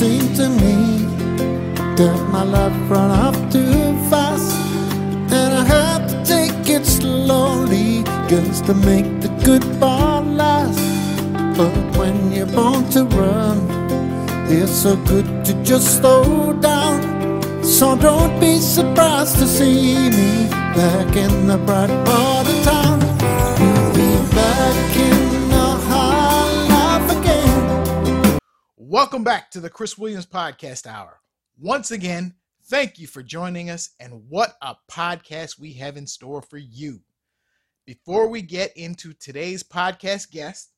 seemed to me that my life ran off too fast, and I had to take it slowly just to make the good part last. But when you're born to run, it's so good to just slow down. So don't be surprised to see me back in the bright part of town. Welcome back to the Chris Williams Podcast Hour. Once again, thank you for joining us, and what a podcast we have in store for you. Before we get into today's podcast guest,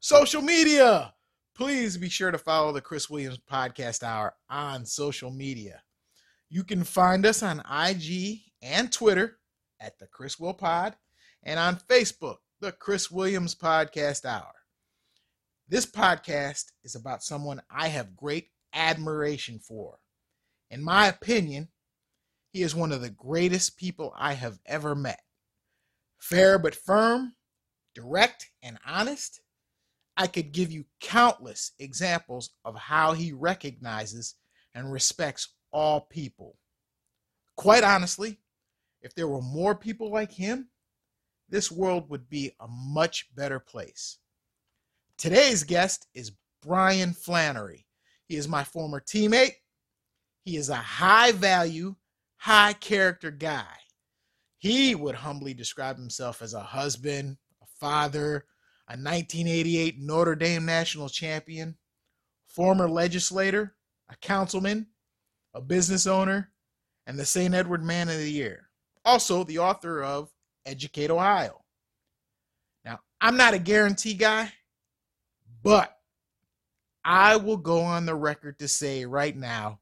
social media. Please be sure to follow the Chris Williams Podcast Hour on social media. You can find us on IG and Twitter at the Chris Will Pod and on Facebook, the Chris Williams Podcast Hour. This podcast is about someone I have great admiration for. In my opinion, he is one of the greatest people I have ever met. Fair but firm, direct and honest, I could give you countless examples of how he recognizes and respects all people. Quite honestly, if there were more people like him, this world would be a much better place. Today's guest is Bryan Flannery. He is my former teammate. He is a high value, high character guy. He would humbly describe himself as a husband, a father, a 1988 Notre Dame national champion, former legislator, a councilman, a business owner, and the St. Edward Man of the Year. Also, the author of Educate Ohio. Now, I'm not a guarantee guy, but I will go on the record to say right now,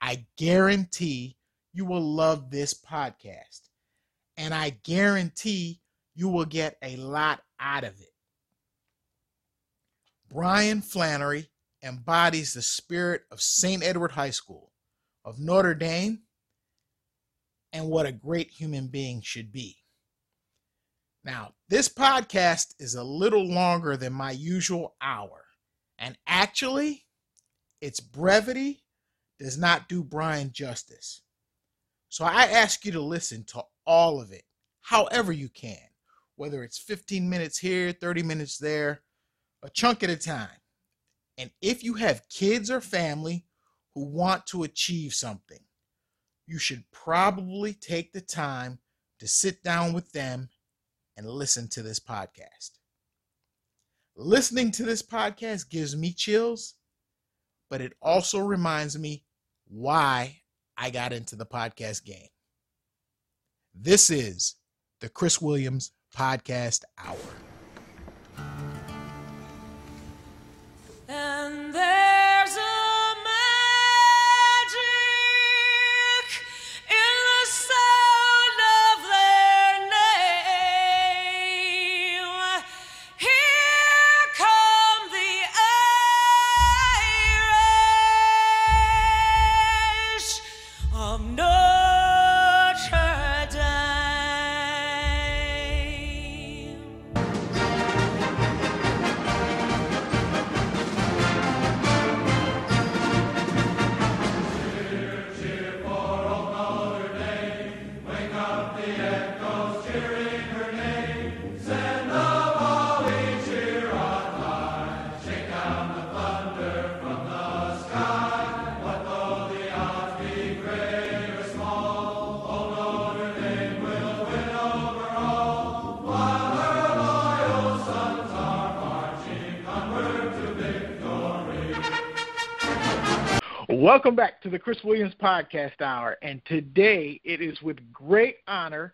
I guarantee you will love this podcast. And I guarantee you will get a lot out of it. Bryan Flannery embodies the spirit of St. Edward High School, of Notre Dame, and what a great human being should be. Now, this podcast is a little longer than my usual hour, and actually, its brevity does not do Bryan justice. So I ask you to listen to all of it, however you can, whether it's 15 minutes here, 30 minutes there, a chunk at a time. And if you have kids or family who want to achieve something, you should probably take the time to sit down with them and listen to this podcast. Listening to this podcast gives me chills, but it also reminds me why I got into the podcast game. This is the Chris Williams Podcast Hour. And there's Welcome back to the Chris Williams Podcast Hour. And today it is with great honor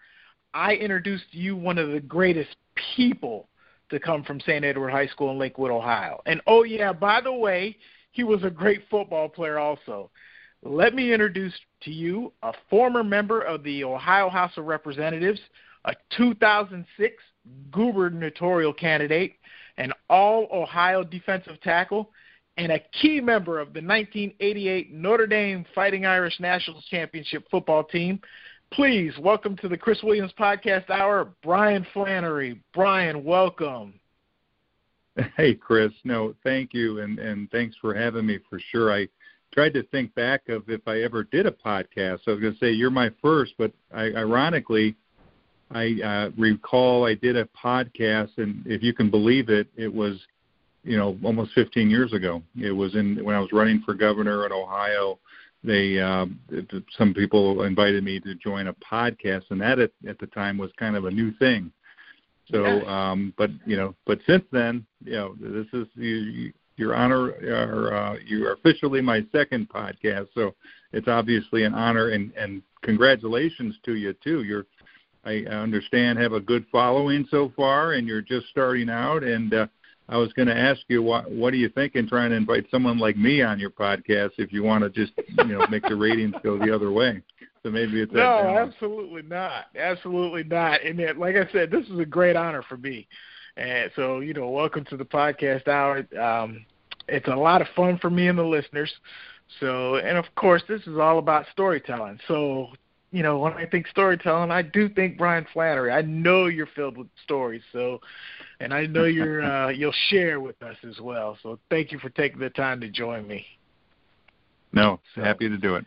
I introduce to you one of the greatest people to come from St. Edward High School in Lakewood, Ohio. And oh, yeah, by the way, he was a great football player also. Let me introduce to you a former member of the Ohio House of Representatives, a 2006 gubernatorial candidate, an all Ohio defensive tackle, and a key member of the 1988 Notre Dame Fighting Irish National Championship football team. Please welcome to the Chris Williams Podcast Hour, Bryan Flannery. Bryan, welcome. Hey, Chris. No, thank you, and and thanks for having me for sure. I tried to think back of if I ever did a podcast. I was going to say you're my first, but I, ironically, I uh, recall I did a podcast, and if you can believe it, it was, you know, almost 15 years ago. It was in when I was running for governor in Ohio. They um, some people invited me to join a podcast, and that at, at the time was kind of a new thing. So, um, but you know, but since then, you know, this is you, your honor. Are, uh, you are officially my second podcast, so it's obviously an honor and and congratulations to you too. You're, I understand, have a good following so far, and you're just starting out. And uh, I was going to ask you, what what do you think in trying to invite someone like me on your podcast if you want to just you know make the ratings go the other way? So maybe it's no, absolutely not, absolutely not. And it, like I said, this is a great honor for me. And so, you know, welcome to the podcast hour. Um, it's a lot of fun for me and the listeners. So, and of course, this is all about storytelling. So, you know, when I think storytelling, I do think Bryan Flannery. I know you're filled with stories. So, and I know you're uh, you'll share with us as well. So, thank you for taking the time to join me. No, so, happy to do it.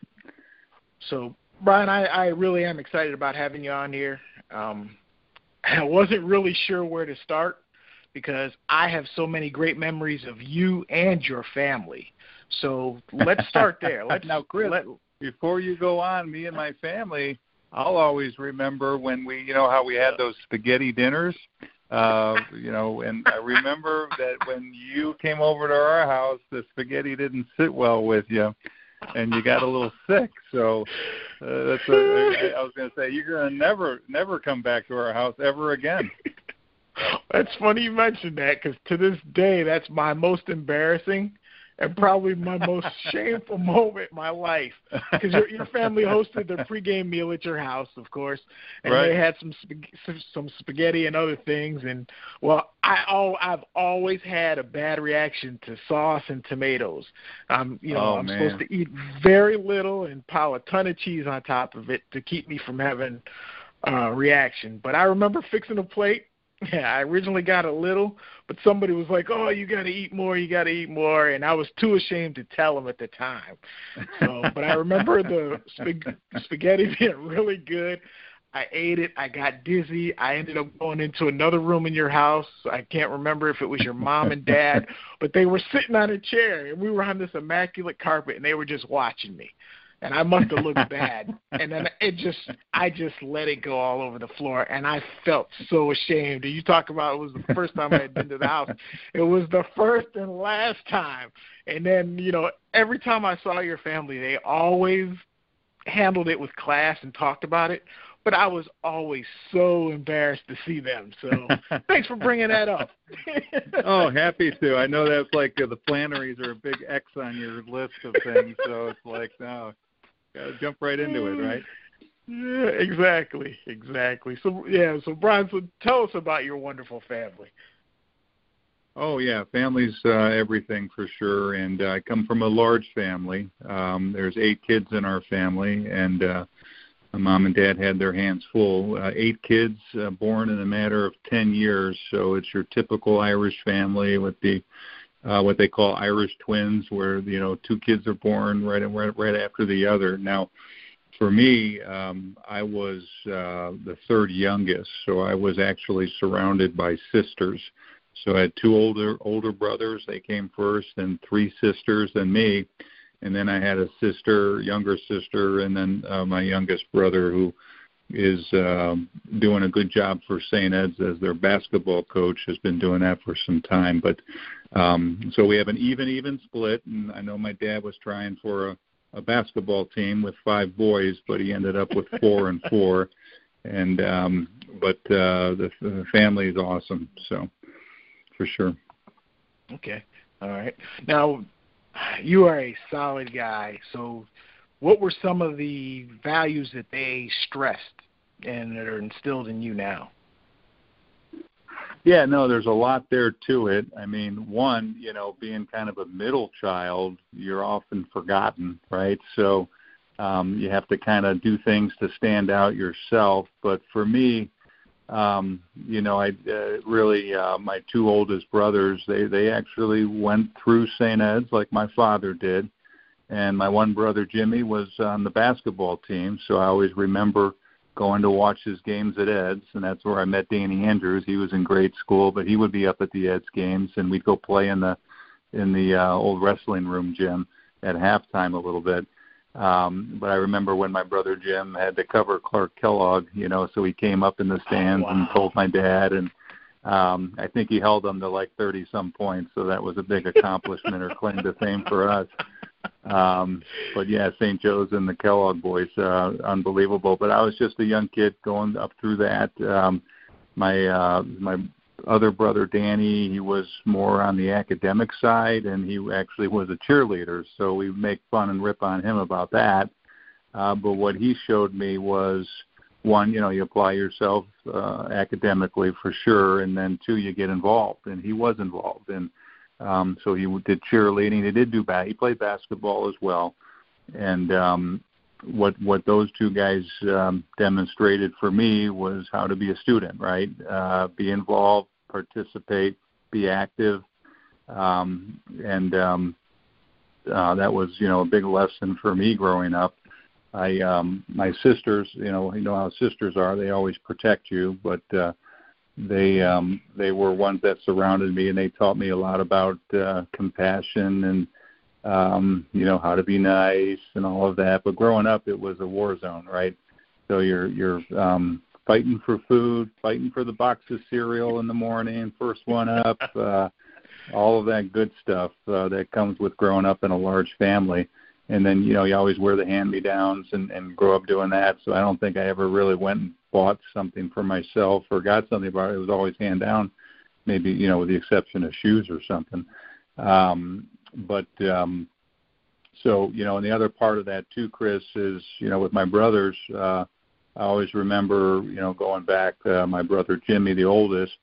So, Bryan, I, I really am excited about having you on here. Um, I wasn't really sure where to start because I have so many great memories of you and your family. So let's start there. Let's now, Chris. Let, before you go on, me and my family, I'll always remember when we, you know, how we had those spaghetti dinners. Uh, you know, and I remember that when you came over to our house, the spaghetti didn't sit well with you and you got a little sick. So uh, that's what I, I was going to say. You're going to never, never come back to our house ever again. That's funny you mentioned that because to this day, that's my most embarrassing and probably my most shameful moment in my life because your, your family hosted their pregame meal at your house, of course, and right. they had some some spaghetti and other things. And well, I all I've always had a bad reaction to sauce and tomatoes. I'm you know oh, I'm man. supposed to eat very little and pile a ton of cheese on top of it to keep me from having uh reaction. But I remember fixing a plate yeah, I originally got a little, but somebody was like, "Oh, you got to eat more. You got to eat more," and I was too ashamed to tell them at the time. So, but I remember the spag- spaghetti being really good. I ate it. I got dizzy. I ended up going into another room in your house. I can't remember if it was your mom and dad, but they were sitting on a chair and we were on this immaculate carpet and they were just watching me and I must have looked bad. And then it just, I just let it go all over the floor, and I felt so ashamed. And you talk about it was the first time I had been to the house. It was the first and last time. And then, you know, every time I saw your family, they always handled it with class and talked about it. But I was always so embarrassed to see them. So thanks for bringing that up. oh, happy to. I know that's like uh, the Flannerys are a big X on your list of things. So it's like, no, Got to jump right into it, right? Yeah, exactly, exactly. So yeah, so Bryan, so tell us about your wonderful family. Oh yeah, family's uh, everything for sure, and uh, I come from a large family. Um, there's eight kids in our family, and uh, my mom and dad had their hands full. Uh, eight kids uh, born in a matter of ten years, so it's your typical Irish family with the uh, what they call Irish twins, where you know two kids are born right right, right after the other. Now, for me, um, I was uh, the third youngest, so I was actually surrounded by sisters. So I had two older older brothers; they came first, and three sisters, and me, and then I had a sister, younger sister, and then uh, my youngest brother who is um, doing a good job for St. Ed's as their basketball coach. Has been doing that for some time, but um, so we have an even even split. And I know my dad was trying for a, a basketball team with five boys, but he ended up with four and four. And um, but uh, the, the family is awesome, so for sure. Okay, all right. Now you are a solid guy, so what were some of the values that they stressed and that are instilled in you now? Yeah, no, there's a lot there to it. I mean, one, you know, being kind of a middle child, you're often forgotten, right? So um, you have to kind of do things to stand out yourself. But for me, um, you know, I uh, really uh, my two oldest brothers they they actually went through St. Ed's like my father did, and my one brother Jimmy was on the basketball team, so I always remember going to watch his games at Ed's, and that's where I met Danny Andrews. He was in grade school, but he would be up at the Ed's games, and we'd go play in the in the uh, old wrestling room gym at halftime a little bit. Um, but I remember when my brother Jim had to cover Clark Kellogg, you know, so he came up in the stands oh, wow. and told my dad, and um, I think he held them to like 30 some points, so that was a big accomplishment or claim to fame for us. Um, but yeah, St. Joe's and the Kellogg boys, uh, unbelievable. But I was just a young kid going up through that. Um, my uh, my other brother Danny, he was more on the academic side, and he actually was a cheerleader. So we make fun and rip on him about that. Uh, but what he showed me was one, you know, you apply yourself uh, academically for sure, and then two, you get involved. And he was involved, and um, so he did cheerleading. He did do bat. He played basketball as well, and um, what what those two guys um, demonstrated for me was how to be a student, right? Uh, be involved, participate, be active, um, and um, uh, that was you know a big lesson for me growing up. I um, my sisters, you know, you know how sisters are; they always protect you, but uh, they um, they were ones that surrounded me, and they taught me a lot about uh, compassion and um, you know, how to be nice and all of that. But growing up, it was a war zone, right? So you're you're um, fighting for food, fighting for the box of cereal in the morning, first one up, uh, all of that good stuff uh, that comes with growing up in a large family. And then you know you always wear the hand-me-downs and, and grow up doing that. So I don't think I ever really went and bought something for myself or got something it. It was always hand down, maybe you know with the exception of shoes or something. Um, but um, so you know, and the other part of that too, Chris, is you know with my brothers. Uh, I always remember you know going back. Uh, my brother Jimmy, the oldest,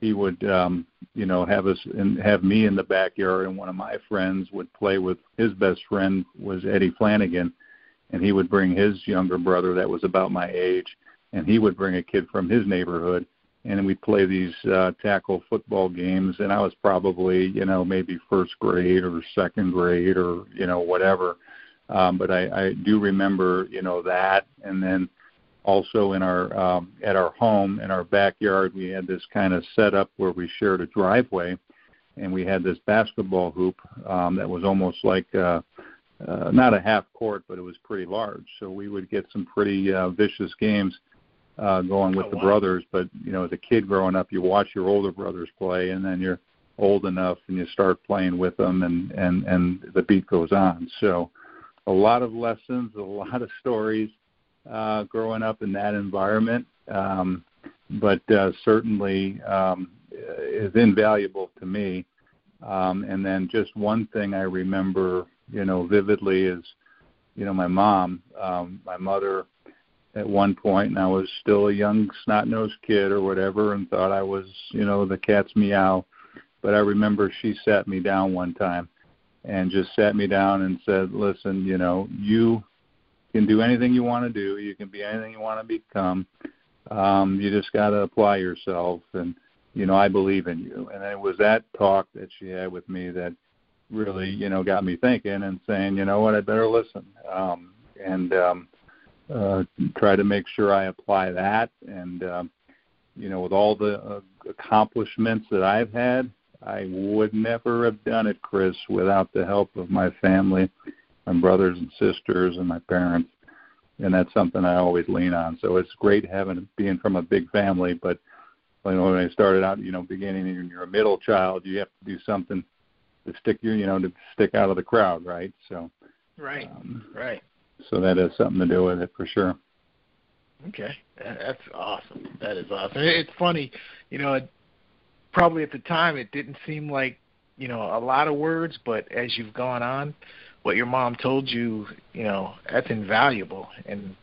he would um, you know have us and have me in the backyard, and one of my friends would play with his best friend was Eddie Flanagan, and he would bring his younger brother that was about my age, and he would bring a kid from his neighborhood and we'd play these uh, tackle football games and i was probably you know maybe first grade or second grade or you know whatever. Um but i i do remember you know that and then also in our um at our home in our backyard we had this kind of setup where we shared a driveway and we had this basketball hoop um that was almost like uh uh, not a half court, but it was pretty large. So we would get some pretty uh, vicious games uh, going with oh, the wow. brothers. But you know, as a kid growing up, you watch your older brothers play, and then you're old enough and you start playing with them, and and and the beat goes on. So, a lot of lessons, a lot of stories uh, growing up in that environment. Um, but uh, certainly um, is invaluable to me. Um, and then just one thing I remember, you know, vividly is, you know, my mom, um, my mother at one point, and I was still a young snot-nosed kid or whatever, and thought I was, you know, the cat's meow. But I remember she sat me down one time, and just sat me down and said, "Listen, you know, you can do anything you want to do. You can be anything you want to become. Um, you just got to apply yourself, and you know, I believe in you." And it was that talk that she had with me that really, you know, got me thinking and saying, you know what, I better listen. Um, and um, uh, try to make sure I apply that. And um, you know, with all the uh, accomplishments that I've had, I would never have done it, Chris, without the help of my family, my brothers and sisters, and my parents. And that's something I always lean on. So it's great having being from a big family, but you know, when I started out, you know, beginning and you're a middle child, you have to do something to stick your, you know, to stick out of the crowd, right? So, Right. um, Right. so that has something to do with it for sure. Okay, that's awesome. That is awesome. It's funny, you know. It, probably at the time, it didn't seem like you know a lot of words, but as you've gone on, what your mom told you, you know, that's invaluable and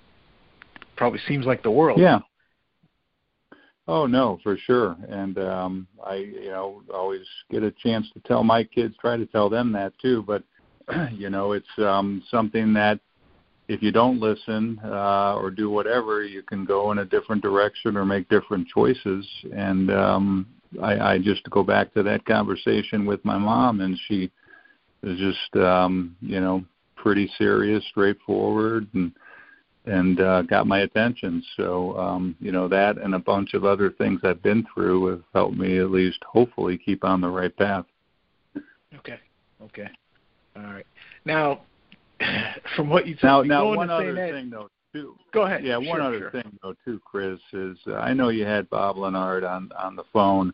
probably seems like the world. Yeah. Oh no, for sure. And um I you know always get a chance to tell my kids, try to tell them that too, but you know, it's um something that if you don't listen uh, or do whatever, you can go in a different direction or make different choices. And um, I, I just go back to that conversation with my mom, and she is just um, you know pretty serious, straightforward, and and uh, got my attention. So um, you know that and a bunch of other things I've been through have helped me at least hopefully keep on the right path. Okay. Okay. All right. Now, from what you now me now one other. Ed- thing though too. Go ahead. Yeah, one Sure, other sure. thing though too, Chris is uh, I know you had Bob Leonard on on the phone,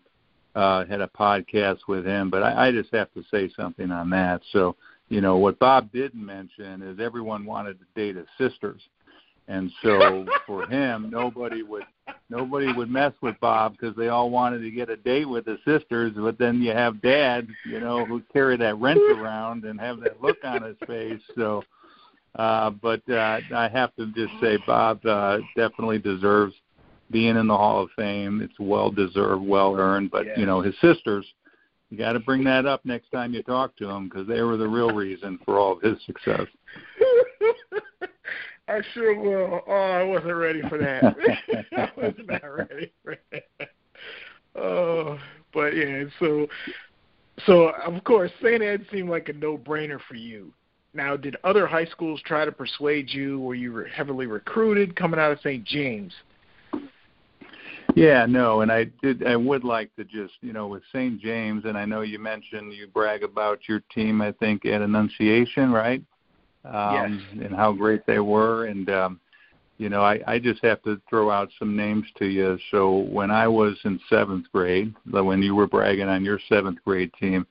uh, had a podcast with him, but I, I just have to say something on that. So you know what Bob didn't mention is everyone wanted to date his sisters, and so for him nobody would nobody would mess with Bob because they all wanted to get a date with his sisters. But then you have Dad, you know, who carry that wrench around and have that look on his face. So. Uh, but uh, I have to just say, Bob uh, definitely deserves being in the Hall of Fame. It's well deserved, well earned. But you know, his sisters, you got to bring that up next time you talk to him because they were the real reason for all of his success. I sure will. Oh, I wasn't ready for that. I was not ready for that. Oh, but yeah. So, so of course, St. Ed seemed like a no-brainer for you. Now, did other high schools try to persuade you? Were you heavily recruited coming out of St. James? Yeah, no, and I did. I would like to just, you know, with St. James, and I know you mentioned you brag about your team. I think at Annunciation, right? Um, And how great they were, and um, you know, I, I just have to throw out some names to you. So when I was in seventh grade, when you were bragging on your seventh grade team,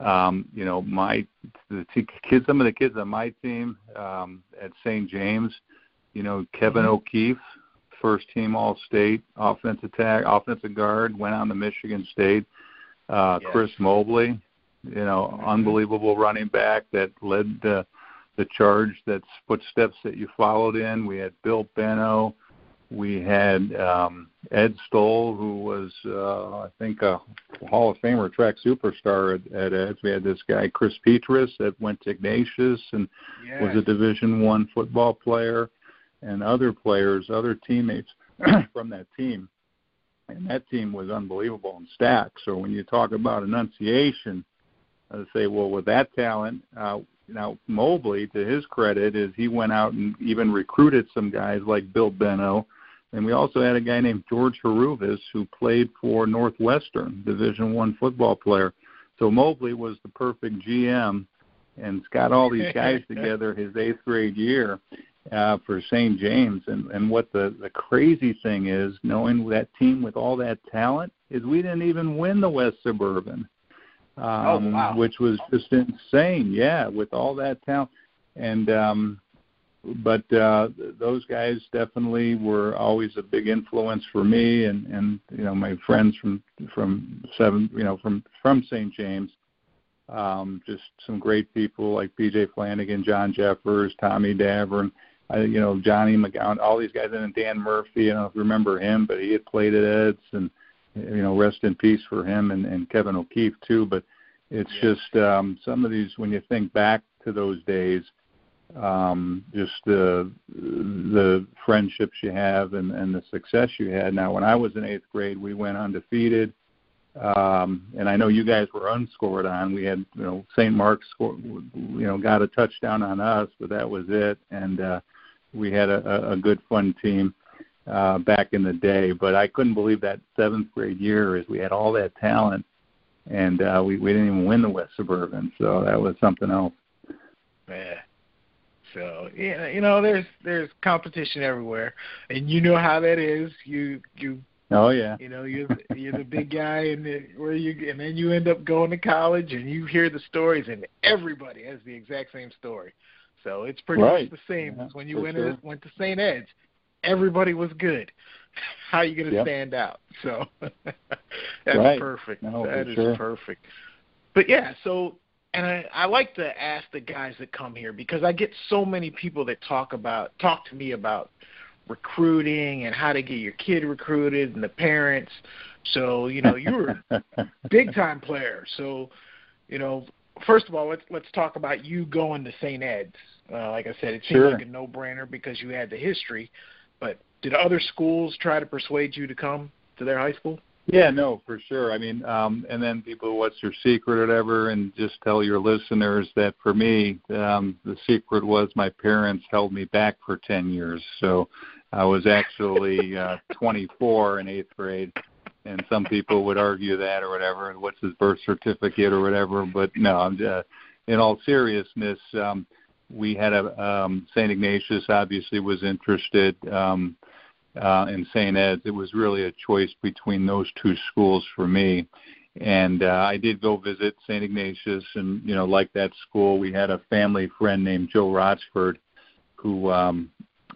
um, you know, my the t- kids, some of the kids on my team um, at St. James, you know, Kevin O'Keefe, first team All State, offensive tag, offensive guard, went on to Michigan State. Uh, Yes. Chris Mobley, you know, unbelievable running back that led the the charge that's footsteps that you followed in. We had Bill Benno. We had um, Ed Stoll, who was, uh, I think, a Hall of Famer track superstar at, at Eds. We had this guy Chris Petras that went to Ignatius and Yes. was a Division One football player, and other players, other teammates from that team. And that team was unbelievable in stacks. So when you talk about Annunciation, I say, well, with that talent, uh, now Mobley, to his credit, is he went out and even recruited some guys like Bill Benno, and we also had a guy named George Haruvis who played for Northwestern, Division One football player. So Mobley was the perfect GM, and got all these guys together his eighth grade year uh, for St. James. And and what the the crazy thing is, knowing that team with all that talent, is we didn't even win the West Suburban um, Oh, wow. which was just insane. Yeah, with all that talent, and um, but uh, th- those guys definitely were always a big influence for me, and and you know my friends from from seven, you know from from St. James. Um, just some great people like B.J. Flanagan, John Jeffers, Tommy Davern, I, you know Johnny McGowan, all these guys, and Dan Murphy. I don't know if you remember him, but he had played at Eds, and you know rest in peace for him and, and Kevin O'Keefe too. But it's Yes. just um, some of these when you think back to those days, um, just the the friendships you have and, and the success you had. Now, when I was in eighth grade, we went undefeated, um, and I know you guys were unscored on. We had you know St. Mark's score, you know got a touchdown on us, but that was it, and uh, we had a, a- good fun team uh, back in the day. But I couldn't believe that seventh grade year is we had all that talent, and uh, we we didn't even win the West Suburban, so that was something else. Yeah. So yeah, you know, there's there's competition everywhere, and you know how that is. You you Oh yeah. you know you're you're the big guy, and where you and then you end up going to college, and you hear the stories, and everybody has the exact same story. So it's pretty Right. much the same Yeah, as when you went sure. to, went to St. Ed's. Everybody was good. How are you going to Yep. stand out? So that's Right. perfect. No, That is sure. perfect. But yeah, so and I, I like to ask the guys that come here because I get so many people that talk about talk to me about recruiting and how to get your kid recruited and the parents. So you know you were a big time player. So you know first of all, let's let's talk about you going to St. Ed's. Uh, like I said, it seems Sure. like a no-brainer because you had the history. But did other schools try to persuade you to come to their high school? Yeah, no, for sure. I mean, um, and then people, what's your secret or whatever, and just tell your listeners that for me, um, the secret was my parents held me back for 10 years. So I was actually uh, 24 in eighth grade, and some people would argue that or whatever, and what's his birth certificate or whatever. But no, I'm uh, in all seriousness. Um, we had a um, St. Ignatius obviously was interested. Um, uh, in St. Ed's, it was really a choice between those two schools for me. And uh, I did go visit St. Ignatius, and you know, like that school, we had a family friend named Joe Rochford, who um,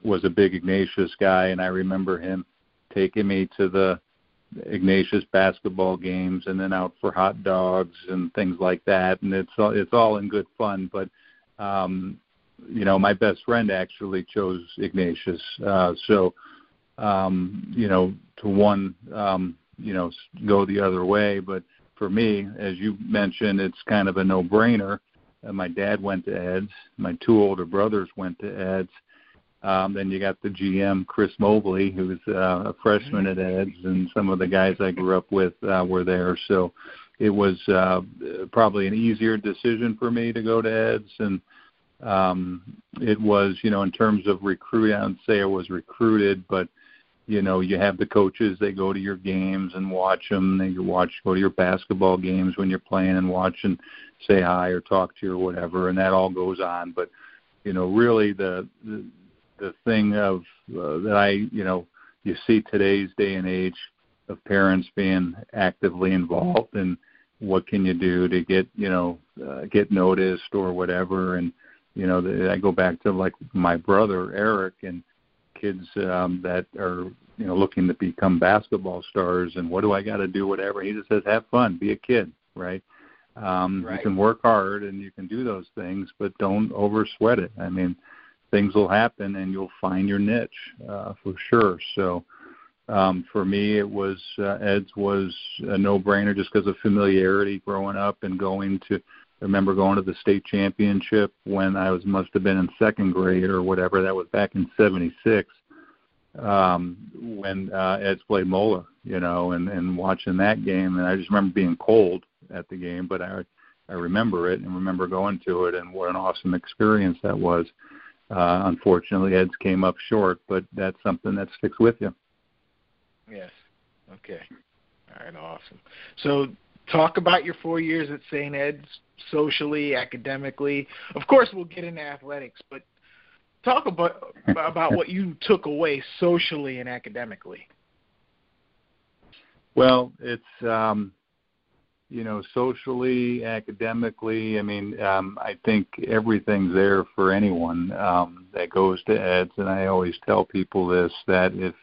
was a big Ignatius guy, and I remember him taking me to the Ignatius basketball games, and then out for hot dogs and things like that. And it's all, it's all in good fun, but um, you know, my best friend actually chose Ignatius, uh, so um, you know, to one, um, you know, go the other way. But for me, as you mentioned, it's kind of a no-brainer. Uh, my dad went to Ed's. My two older brothers went to Ed's. Um, then you got the GM, Chris Mobley, who's uh, a freshman at Ed's, and some of the guys I grew up with uh, were there. So it was uh, probably an easier decision for me to go to Ed's, and um, it was, you know, in terms of recruiting, I would say I was recruited, but you know, you have the coaches. They go to your games and watch them. They watch, go to your basketball games when you're playing and watch and say hi or talk to you or whatever, and that all goes on. But you know, really the the, the thing of uh, that I, you know, you see today's day and age of parents being actively involved and what can you do to get you know uh, get noticed or whatever. And you know the, i go back to like my brother eric and kids um that are you know looking to become basketball stars and what do i got to do whatever. He just says have fun be a kid right? Um Right. you can work hard and you can do those things but don't over sweat it. I mean things will happen and you'll find your niche uh for sure so um for me it was uh, ed's was a no brainer just because of familiarity growing up and going to I remember going to the state championship when I was must have been in second grade or whatever. That was back in '76 um, when uh, Ed's played Moeller, you know, and and watching that game. And I just remember being cold at the game, but I I remember it and remember going to it and what an awesome experience that was. Uh, unfortunately, Ed's came up short, but that's something that sticks with you. Yes. Okay. All right. Awesome. So, talk about your four years at St. Ed's, socially, academically. Of course, we'll get into athletics, but talk about about what you took away socially and academically. Well, it's um, you know socially, academically. I mean, um, I think everything's there for anyone um, that goes to Ed's, and I always tell people this that if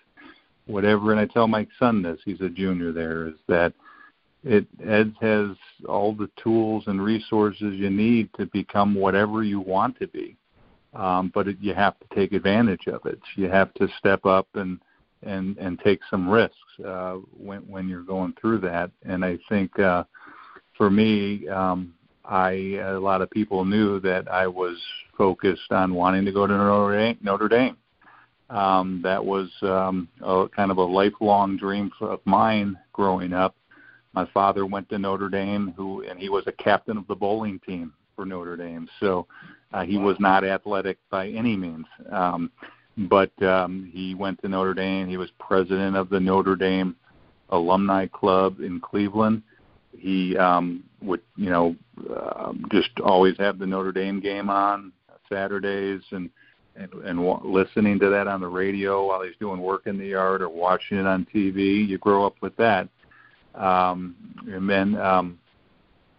whatever, and I tell my son this, he's a junior there, is that it Ed's has all the tools and resources you need to become whatever you want to be. Um, but it, you have to take advantage of it. You have to step up and and and take some risks uh, when when you're going through that. And I think uh, for me, um, I a lot of people knew that I was focused on wanting to go to Notre Dame. Notre Dame. Um, that was um, a, kind of a lifelong dream of mine growing up. My father went to Notre Dame, who and he was a captain of the bowling team for Notre Dame. So uh, he was not athletic by any means. Um, but um, he went to Notre Dame. He was president of the Notre Dame Alumni Club in Cleveland. He um, would, you know, uh, just always have the Notre Dame game on Saturdays and and, and wa- listening to that on the radio while he's doing work in the yard or watching it on TV. You grow up with that. Um, and then, um,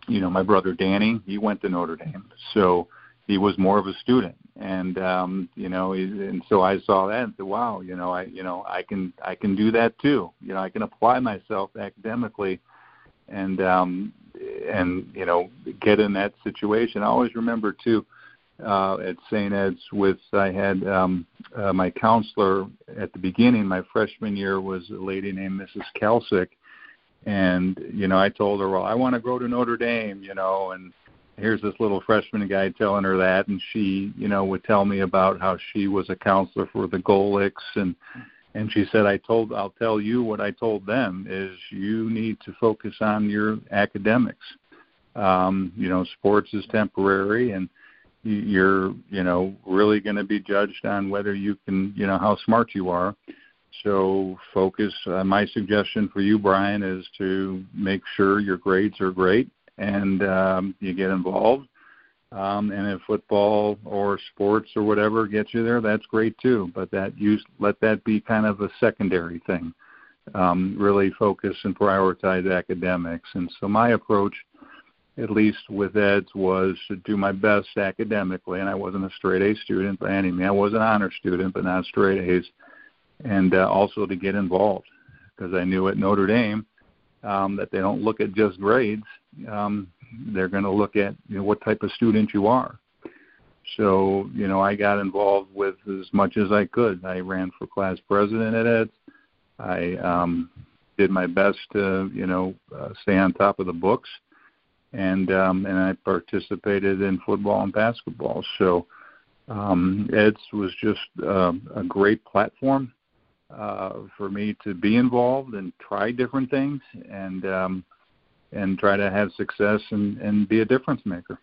you know, my brother Danny, he went to Notre Dame, so he was more of a student and um you know and so i saw that and said wow you know i you know i can i can do that too. You know i can apply myself academically and um and you know get in that situation. I always remember too uh at st ed's with i had um uh, my counselor at the beginning. My freshman year was a lady named mrs kelsick. And you know i told her well i want to go to notre dame you know and here's this little freshman guy telling her that, and she, you know, would tell me about how she was a counselor for the Golics, and and she said, I told, I'll tell you what I told them is you need to focus on your academics. Um, you know, sports is temporary, and you're, you know, really going to be judged on whether you can, you know, how smart you are. So focus. Uh, my suggestion for you, Bryan, is to make sure your grades are great and um, you get involved. Um, and if football or sports or whatever gets you there, that's great too. But that you let that be kind of a secondary thing. Um, really focus and prioritize academics. And so my approach, at least with Eds, was to do my best academically. And I wasn't a straight A student by any means. I was an honor student, but not straight A's. And uh, also to get involved because I knew at Notre Dame um, that they don't look at just grades. Um, they're going to look at you know what type of student you are. So you know, I got involved with as much as I could. I ran for class president at Eds. I um, did my best to you know uh, stay on top of the books, and um, and I participated in football and basketball. So um, Eds was just uh, a great platform uh, for me to be involved and try different things and um, and try to have success and, and be a difference maker.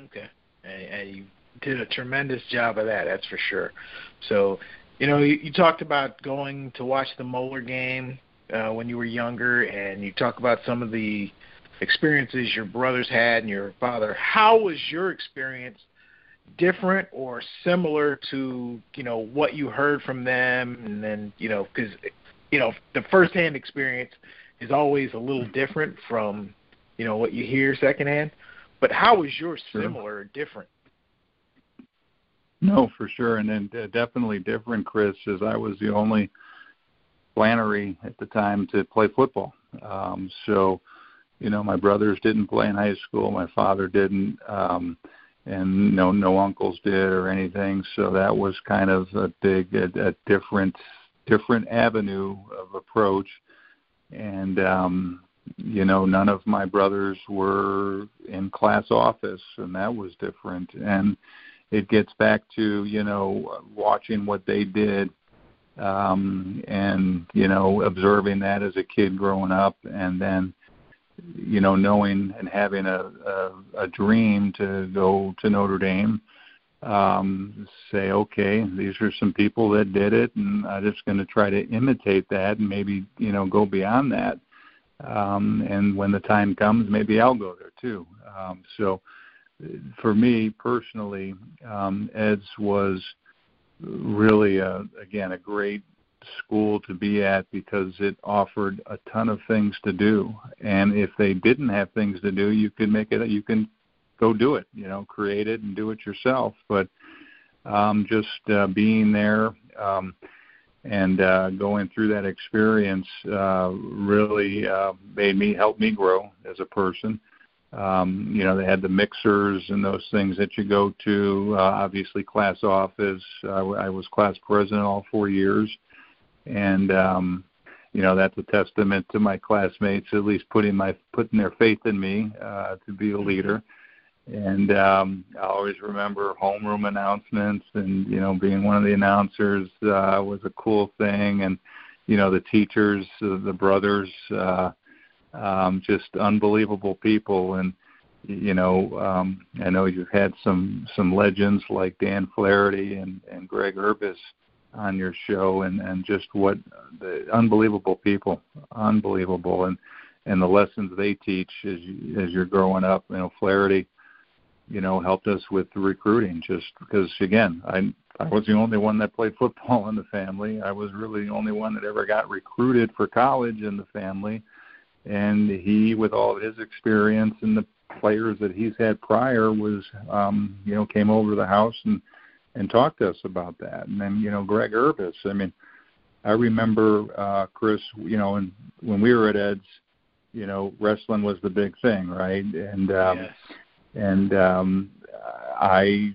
Okay, and, and you did a tremendous job of that. That's for sure. So, you know, you, you talked about going to watch the Moeller game uh, when you were younger, and you talk about some of the experiences your brothers had and your father. How was your experience different or similar to you know what you heard from them? And then you know because you know the first hand experience is always a little different from you know what you hear secondhand. But how is yours similar or different? No for sure. And then uh, definitely different chris as i was the only flannery at the time to play football. Um so you know my brothers didn't play in high school. My father didn't. Um and no no uncles did or anything. So that was kind of a big a, a different different avenue of approach. And um you know none of my brothers were in class office and that was different. And it gets back to you know watching what they did um and you know observing that as a kid growing up and then you know, knowing and having a, a, a dream to go to Notre Dame, um, say, okay, these are some people that did it, and I'm just going to try to imitate that and maybe, you know, go beyond that. Um, and when the time comes, maybe I'll go there too. Um, so for me personally, um, Eds was really, a, again, a great school to be at because it offered a ton of things to do. And if they didn't have things to do, you could make it. You can go do it. You know, create it and do it yourself. But um, just uh, being there um, and uh, going through that experience uh, really uh, made me help me grow as a person. Um, you know, they had the mixers and those things that you go to. Uh, obviously, class office. I was class president all four years and um, you know that's a testament to my classmates at least putting my putting their faith in me uh, to be a leader. And um, I always remember homeroom announcements, and you know being one of the announcers uh, was a cool thing, and you know the teachers, uh, the brothers, uh, um, just unbelievable people, and you know, um, I know you've had some some legends like Dan Flaherty and and Greg Urbis on your show and and just what the unbelievable people, unbelievable, and and the lessons they teach as you, as you're growing up. You know, Flaherty, you know, helped us with the recruiting just because again, I I was the only one that played football in the family. I was really the only one that ever got recruited for college in the family. And he, with all of his experience and the players that he's had prior, was, um, you know, came over to the house and and talk to us about that. And then, you know, Greg Urbis, I mean, I remember uh Chris, you know, and when we were at Ed's, you know, wrestling was the big thing, right? And um yes. and um I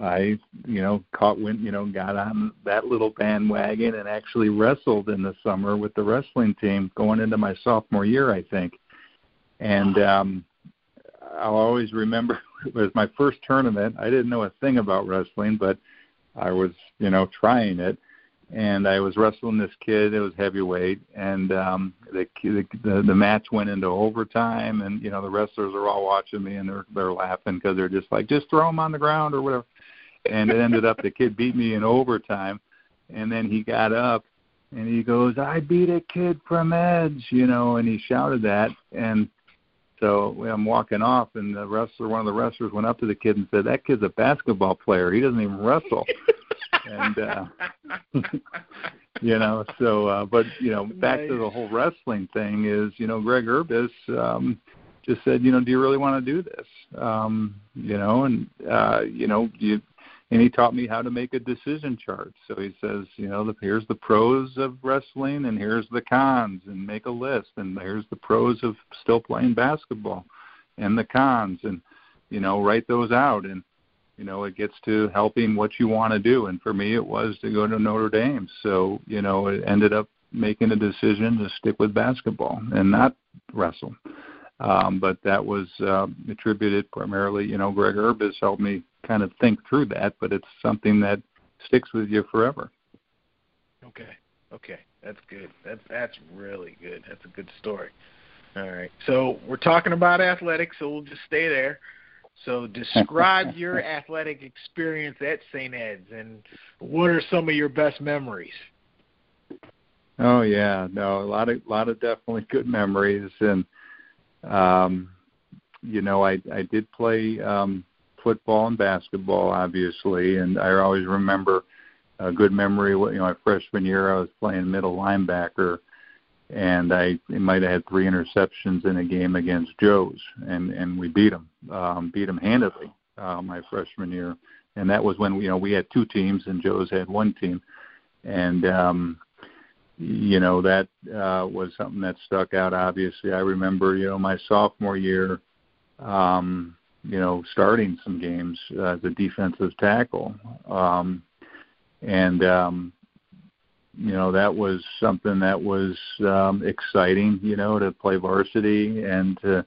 I, you know, caught wind, you know, got on that little bandwagon and actually wrestled in the summer with the wrestling team going into my sophomore year, I think. And um I'll always remember it was my first tournament. I didn't know a thing about wrestling, but I was, you know, trying it. And I was wrestling this kid. It was heavyweight, and um, the, the the match went into overtime. And you know, the wrestlers are all watching me, and they're they're laughing because they're just like, just throw him on the ground or whatever. And it ended up the kid beat me in overtime, and then he got up and he goes, "I beat a kid from Edge," you know, and he shouted that, and so I'm walking off, and the wrestler, one of the wrestlers, went up to the kid and said, "That kid's a basketball player. He doesn't even wrestle." and uh, you know, so uh, but you know, back to the whole wrestling thing is, you know, Greg Urbis um, just said, you know, do you really want to do this? Um, you know, and uh, you know, you and he taught me how to make a decision chart. So he says, you know, the, here's the pros of wrestling and here's the cons, and make a list. And here's the pros of still playing basketball, and the cons, and you know, write those out. And you know, it gets to helping what you want to do. And for me, it was to go to Notre Dame. So you know, it ended up making a decision to stick with basketball and not wrestle. Um, but that was uh, attributed primarily, you know, Greg Urbis helped me kind of think through that, but it's something that sticks with you forever. Okay. Okay. That's good. That's that's really good. That's a good story. All right. So we're talking about athletics, so we'll just stay there. So describe your athletic experience at St. Ed's and what are some of your best memories? Oh yeah, no, a lot of lot of definitely good memories and um you know, I I did play um football and basketball, obviously, and I always remember a good memory. You know, my freshman year, I was playing middle linebacker, and I might have had three interceptions in a game against Joe's, and and we beat them, um, beat them handedly uh, my freshman year, and that was when you know we had two teams and Joe's had one team, and um, you know that uh, was something that stuck out. Obviously, I remember you know my sophomore year. Um, you know, starting some games uh, as a defensive tackle. Um, and, um, you know, that was something that was um, exciting, you know, to play varsity and to,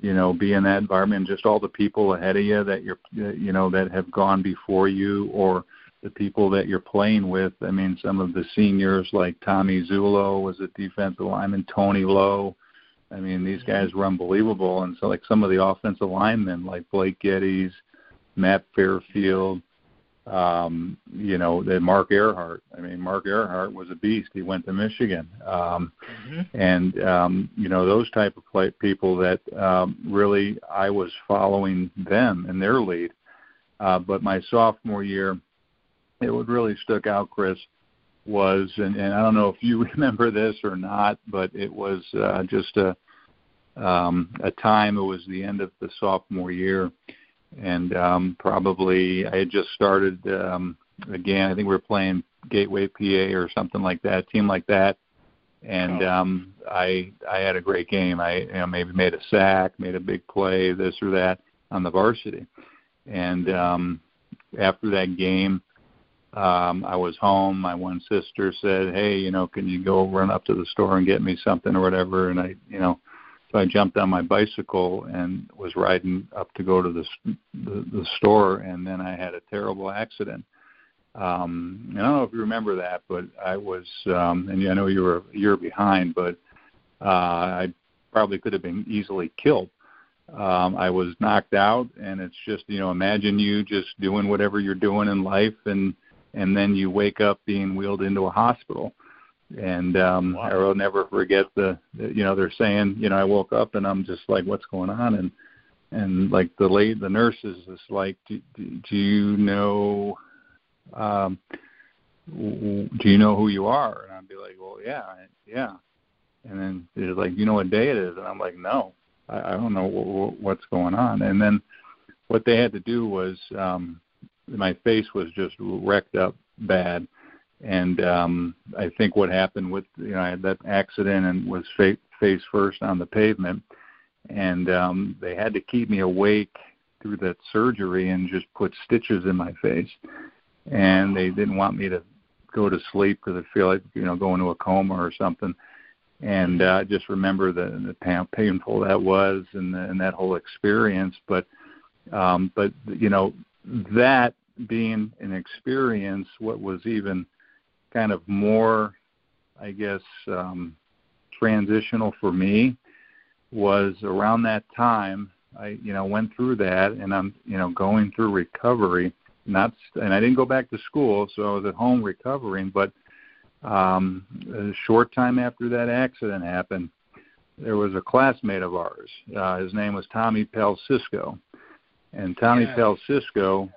you know, be in that environment, and just all the people ahead of you that you're, you know, that have gone before you or the people that you're playing with. I mean, some of the seniors like Tommy Zulo was a defensive lineman, Tony Lowe, I mean, these guys were unbelievable, and so like some of the offensive linemen, like Blake Geddes, Matt Fairfield, um, you know, the Mark Earhart. I mean, Mark Earhart was a beast. He went to Michigan, um, mm-hmm. and um, you know those type of play, people that um, really I was following them and their lead. Uh, but my sophomore year, it would really stuck out, Chris was, and, and I don't know if you remember this or not, but it was uh, just a um, a time. It was the end of the sophomore year, and um, probably I had just started um, again. I think we were playing Gateway PA or something like that, team like that, and um, I I had a great game. I you know, maybe made a sack, made a big play, this or that on the varsity, and um, after that game um I was home. My one sister said, "Hey, you know, can you go run up to the store and get me something or whatever?" And I, you know, so I jumped on my bicycle and was riding up to go to the the, the store, and then I had a terrible accident. Um, and I don't know if you remember that, but I was, um, and I know you were a year behind, but uh, I probably could have been easily killed. Um, I was knocked out, and it's just, you know, imagine you just doing whatever you're doing in life, and and then you wake up being wheeled into a hospital. And um, wow. I will never forget the, you know, they're saying, you know, I woke up and I'm just like, what's going on? And and like the late the nurses is like, do, do you know, um, do you know who you are? And I'd be like, well, yeah, yeah. And then it's like, you know what day it is? And I'm like, no, I, I don't know w- what's going on. And then what they had to do was um, my face was just wrecked up bad. And um i think what happened with you know i had that accident and was fa- face first on the pavement. And um they had to keep me awake through that surgery and just put stitches in my face. And they didn't want me to go to sleep because i feel like you know going to a coma or something. And uh, just remember the, the pain, painful that was and, the, and that whole experience. But um, but you know that being an experience, what was even kind of more, I guess, um, transitional for me was around that time. I you know went through that, and I'm you know going through recovery. Not and I didn't go back to school, so I was at home recovering, but um, a short time after that accident happened, there was a classmate of ours. Uh, his name was Tommy Cisco, and Tommy Yeah. Cisco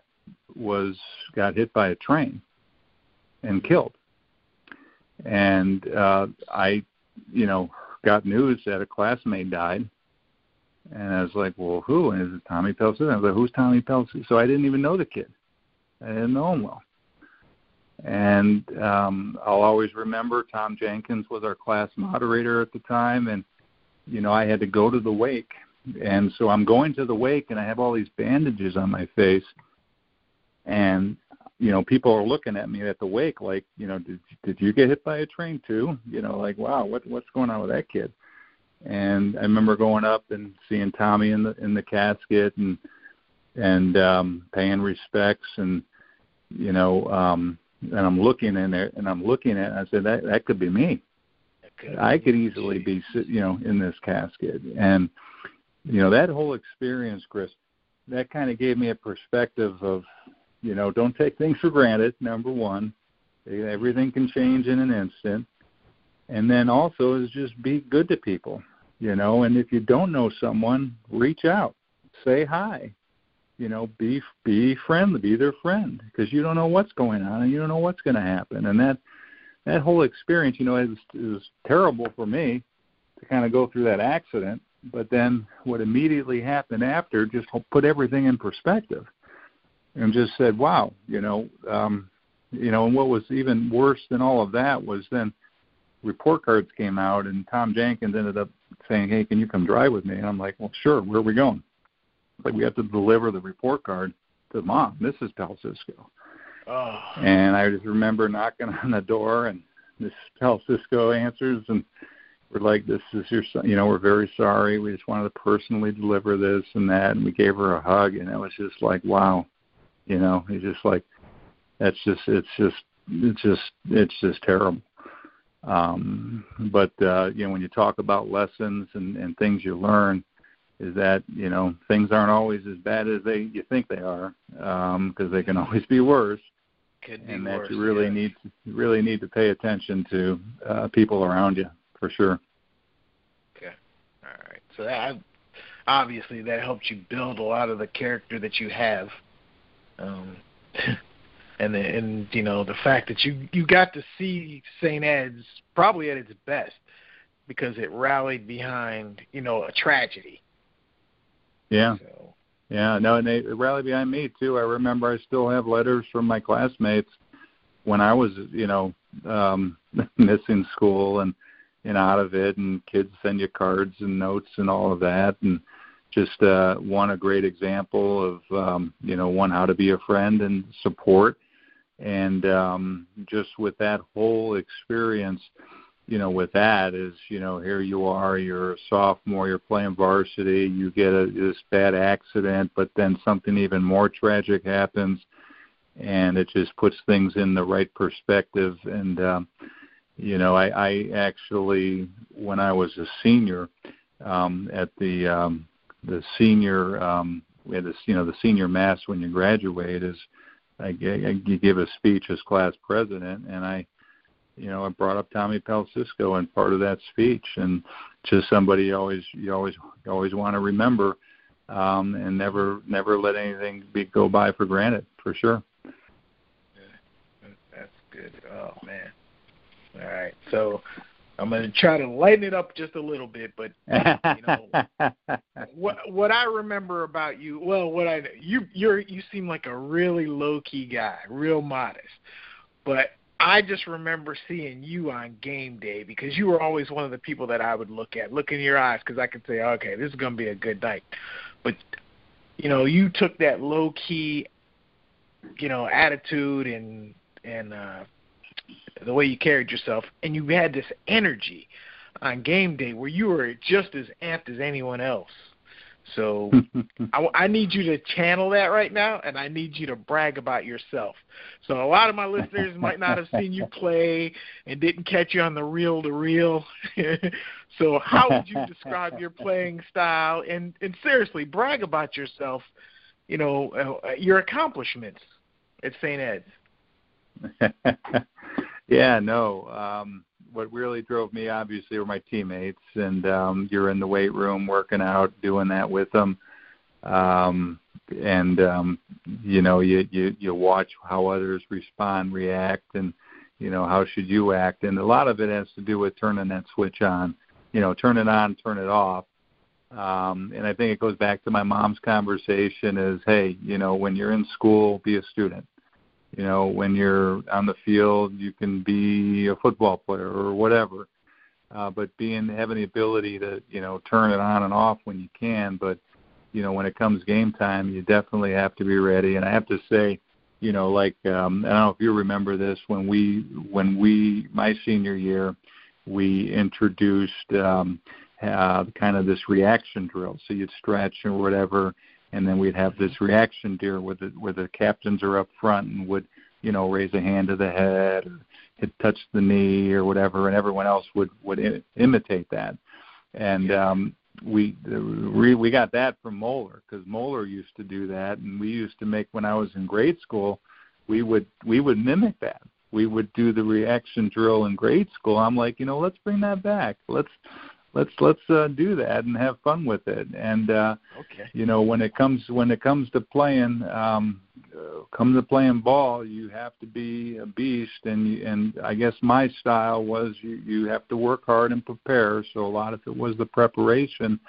was got hit by a train and killed. And uh, I, you know, got news that a classmate died, and I was like, "Well, who?" And is it Tommy Cisco? I was like, "Who's Tommy Cisco?" So I didn't even know the kid. I didn't know him well. And um, I'll always remember Tom Jenkins was our class moderator at the time, and you know I had to go to the wake, and so I'm going to the wake, and I have all these bandages on my face, and you know people are looking at me at the wake like, you know, did did you get hit by a train too? You know, like wow, what what's going on with that kid? And I remember going up and seeing Tommy in the in the casket and and um paying respects and you know um and I'm looking in there and I'm looking at it I said that that could be me. I could easily be you know in this casket and you know that whole experience Chris that kind of gave me a perspective of you know don't take things for granted number 1 everything can change in an instant. And then also is just be good to people you know and if you don't know someone reach out. Say hi. You know be be friendly be their friend because you don't know what's going on and you don't know what's going to happen. And that that whole experience you know is is terrible for me to kind of go through that accident but then what immediately happened after just put everything in perspective and just said wow you know um you know and what was even worse than all of that was then report cards came out and Tom Jenkins ended up saying hey can you come drive with me and I'm like well sure where are we going like we have to deliver the report card to mom Mrs. Pelcisco Oh, and I just remember knocking on the door, and this Pelcisco answers, and we're like, "This is your son. You know, we're very sorry. We just wanted to personally deliver this and that." And we gave her a hug, and it was just like, "Wow," you know. It's just like, that's just, it's just, it's just, it's just terrible. Um, but uh, you know, when you talk about lessons and, and things you learn, is that you know things aren't always as bad as they you think they are because they can always be worse could be and worse. that you really yeah. need to, you really need to pay attention to uh, people around you for sure. Okay. All right. So that obviously that helped you build a lot of the character that you have. Um and the, and you know the fact that you you got to see St. Ed's probably at its best because it rallied behind, you know, a tragedy. Yeah, So yeah. No, and they rallied behind me too. I remember I still have letters from my classmates when I was, you know, um, missing school and and out of it, and kids send you cards and notes and all of that, and just uh, one a great example of um, you know one how to be a friend and support, and um, just with that whole experience, you know, with that is you know here you are, you're a sophomore, you're playing varsity, you get a, this bad accident, but then something even more tragic happens, and it just puts things in the right perspective and. Um, you know, I, I actually, when I was a senior, um, at the um, the senior, um, we had this, you know, the senior mass when you graduate is, I, I, give a speech as class president, and I, you know, I brought up Tommy Pelcisco in part of that speech, and just somebody you always you always you always want to remember, um, and never never let anything be go by for granted for sure. that's good. Oh man. All right. So I'm going to try to lighten it up just a little bit, but what what I remember about you, well, what I you you're you seem like a really low key guy, real modest. But I just remember seeing you on game day because you were always one of the people that I would look at, look in your eyes because I could say, okay, this is going to be a good night. But you know, you took that low key, you know, attitude and and uh the way you carried yourself and you had this energy on game day where you were just as amped as anyone else. So I, I need you to channel that right now, and I need you to brag about yourself. So a lot of my listeners might not have seen you play and didn't catch you on the reel to reel. so how would you describe your playing style? And and seriously, brag about yourself. You know uh, your accomplishments at St. Ed's. yeah, no. Um, what really drove me obviously were my teammates and um you're in the weight room working out doing that with them. Um and um you know you you you watch how others respond react and you know how should you act? And a lot of it has to do with turning that switch on you know turn it on turn it off. Um and i think it goes back to my mom's conversation is hey you know when you're in school be a student you know, when you're on the field, you can be a football player or whatever. Uh, but being having the ability to, you know, turn it on and off when you can. But, you know, when it comes game time, you definitely have to be ready. And I have to say, you know, like um, I don't know if you remember this when we when we my senior year, we introduced um, uh, kind of this reaction drill. So you'd stretch or whatever and then we'd have this reaction deer where the where the captains are up front and would you know raise a hand to the head or hit touch the knee or whatever, and everyone else would would I- imitate that. And um, we we we got that from Moeller because Moeller used to do that, and we used to make when I was in grade school, we would we would mimic that. We would do the reaction drill in grade school. I'm like, you know, let's bring that back. Let's let's let's uh, do that and have fun with it. And uh, okay. you know, when it comes when it comes to playing, um, uh, come to playing ball, you have to be a beast. And you, and I guess my style was you you have to work hard and prepare. So a lot of it was the preparation.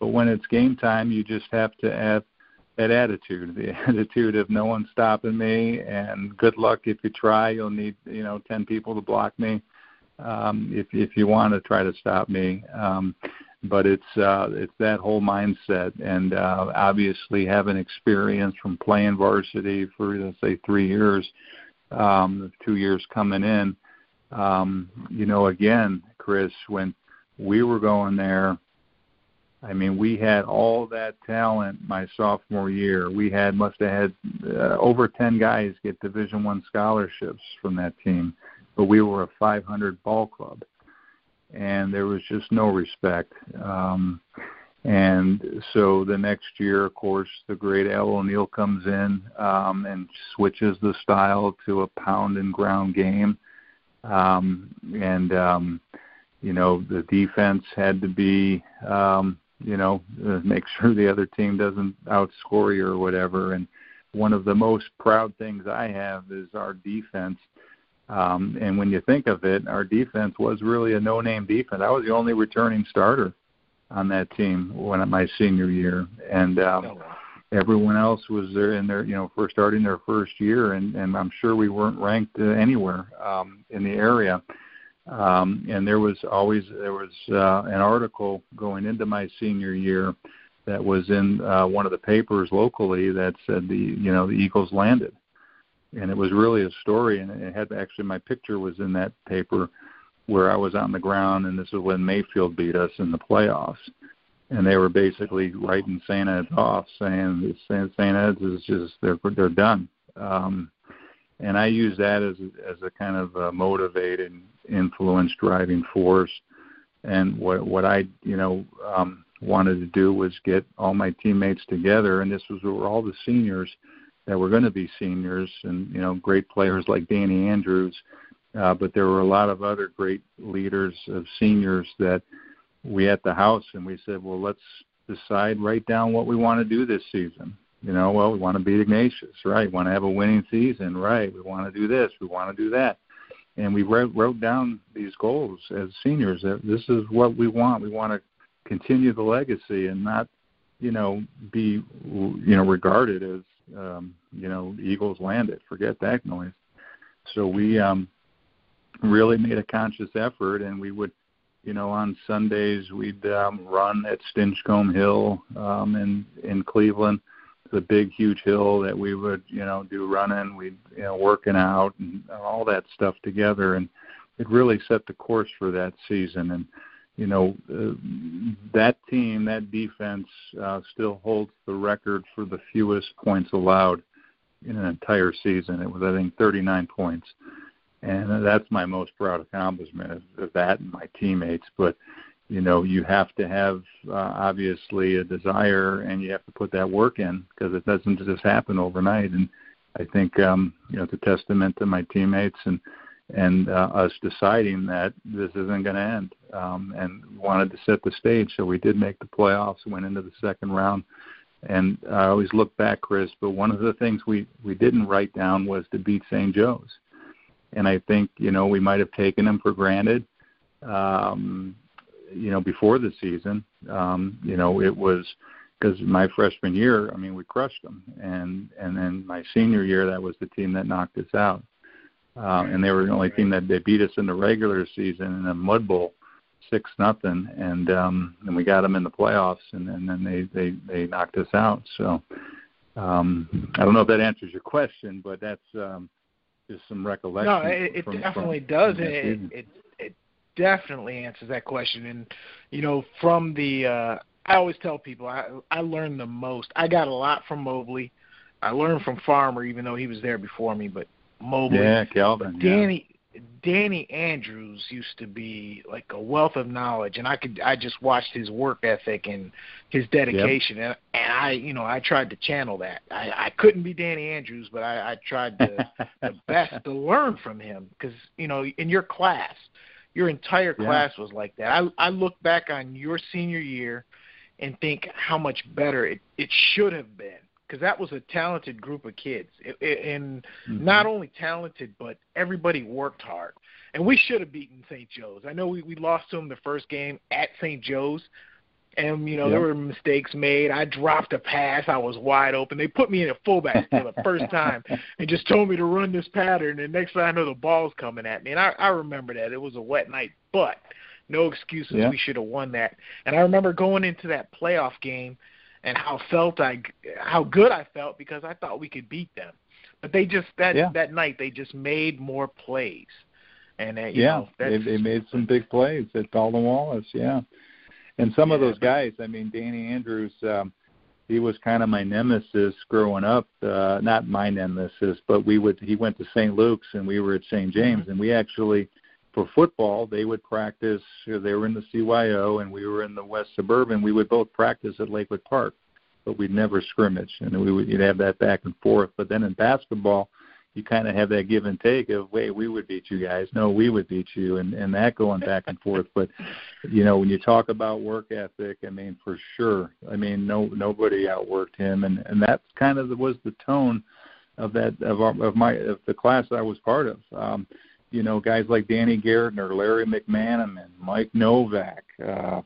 But when it's game time, you just have to have that attitude, the attitude of no one's stopping me, and good luck if you try. You'll need you know ten people to block me um, if if you want to try to stop me. Um, but it's uh, it's that whole mindset, and uh, obviously having experience from playing varsity for let's say three years, um, two years coming in. Um, you know, again, Chris, when we were going there, I mean, we had all that talent my sophomore year. We had must have had uh, over ten guys get Division One scholarships from that team but we were a 500 ball club, and there was just no respect. Um, and so the next year, of course, the great Al O'Neill comes in um, and switches the style to a pound and ground game. Um, and, um, you know, the defense had to be, um, you know, make sure the other team doesn't outscore you or whatever. And one of the most proud things I have is our defense um, and when you think of it, our defense was really a no-name defense. I was the only returning starter on that team when my senior year, and um, oh, everyone else was there in their, you know, for starting their first year, and, and I'm sure we weren't ranked uh, anywhere um, in the area. Um, and there was always there was uh, an article going into my senior year that was in uh, one of the papers locally that said the you know the Eagles landed and it was really a story and it had actually my picture was in that paper where I was on the ground and this is when Mayfield beat us in the playoffs and they were basically writing St. Ed's off saying St. Ed's is just they're they're done um and I use that as as a kind of a motivating influence driving force and what what I you know um wanted to do was get all my teammates together and this was where all the seniors that were going to be seniors, and you know, great players like Danny Andrews. Uh, but there were a lot of other great leaders of seniors that we at the house, and we said, well, let's decide, write down what we want to do this season. You know, well, we want to beat Ignatius, right? We want to have a winning season, right? We want to do this, we want to do that. And we wrote, wrote down these goals as seniors that this is what we want. We want to continue the legacy and not, you know, be, you know, regarded as um, you know, Eagles landed. Forget that noise. So we um, really made a conscious effort, and we would, you know, on Sundays we'd um, run at Stinchcomb Hill um, in in Cleveland, the big huge hill that we would, you know, do running. We'd, you know, working out and all that stuff together, and it really set the course for that season. And you know, uh, that team, that defense, uh, still holds the record for the fewest points allowed in an entire season. It was, I think, 39 points, and that's my most proud accomplishment of, of that and my teammates. But you know, you have to have uh, obviously a desire, and you have to put that work in because it doesn't just happen overnight. And I think um, you know it's a testament to my teammates and and uh, us deciding that this isn't going to end um, and wanted to set the stage. So we did make the playoffs, went into the second round. And I always look back, Chris, but one of the things we, we didn't write down was to beat St. Joe's. And I think, you know, we might have taken them for granted, um, you know, before the season. Um, you know, it was because my freshman year, I mean, we crushed them. And, and then my senior year, that was the team that knocked us out. Uh, and they were the only team that they beat us in the regular season in a mud bowl six nothing, and um, and we got them in the playoffs, and, and then they they they knocked us out. So um, I don't know if that answers your question, but that's um, just some recollection. No, it, it from, definitely from, does. From it, it it definitely answers that question, and you know from the uh, I always tell people I I learned the most. I got a lot from Mobley. I learned from Farmer, even though he was there before me, but Mobley. Yeah, Calvin. Danny Danny Andrews used to be like a wealth of knowledge, and I could I just watched his work ethic and his dedication, yep. and, and I you know I tried to channel that. I, I couldn't be Danny Andrews, but I, I tried to, the best to learn from him because you know in your class, your entire class yeah. was like that. I I look back on your senior year and think how much better it it should have been because that was a talented group of kids, it, it, and mm-hmm. not only talented, but everybody worked hard. And we should have beaten St. Joe's. I know we we lost to them the first game at St. Joe's, and you know yep. there were mistakes made. I dropped a pass. I was wide open. They put me in a fullback for the first time and just told me to run this pattern. And next thing I know, the ball's coming at me. And I, I remember that it was a wet night, but no excuses. Yeah. We should have won that. And I remember going into that playoff game and how felt I how good I felt because I thought we could beat them. But they just that yeah. that night they just made more plays. And uh, you yeah, know, they, they made some big plays at Dalton Wallace, yeah. And some yeah, of those guys, I mean, Danny Andrews, um, he was kind of my nemesis growing up. Uh, not my nemesis, but we would. He went to St. Luke's, and we were at St. James, mm-hmm. and we actually for football, they would practice. They were in the CYO, and we were in the West Suburban. We would both practice at Lakewood Park, but we'd never scrimmage, and we would you'd have that back and forth. But then in basketball, you kind of have that give and take of, wait, we would beat you guys, no, we would beat you, and and that going back and forth. But you know, when you talk about work ethic, I mean, for sure, I mean, no nobody outworked him, and and that kind of was the tone of that of our, of my of the class I was part of. Um, you know, guys like Danny Gardner, Larry McManaman, Mike Novak, uh,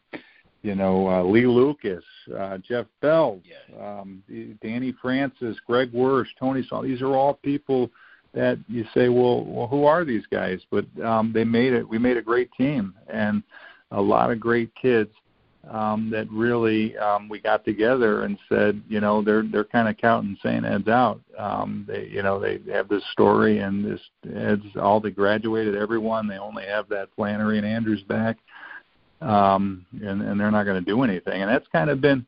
you know, uh, Lee Lucas, uh, Jeff Bell, um, Danny Francis, Greg Wersch, Tony Saul. These are all people that you say, well, well, who are these guys? But um, they made it. We made a great team and a lot of great kids um, that really um, we got together and said, you know, they're they're kind of counting St. Ed's out. Um, they, you know, they have this story and this Ed's all they graduated everyone. They only have that Flannery and Andrews back, um, and and they're not going to do anything. And that's kind of been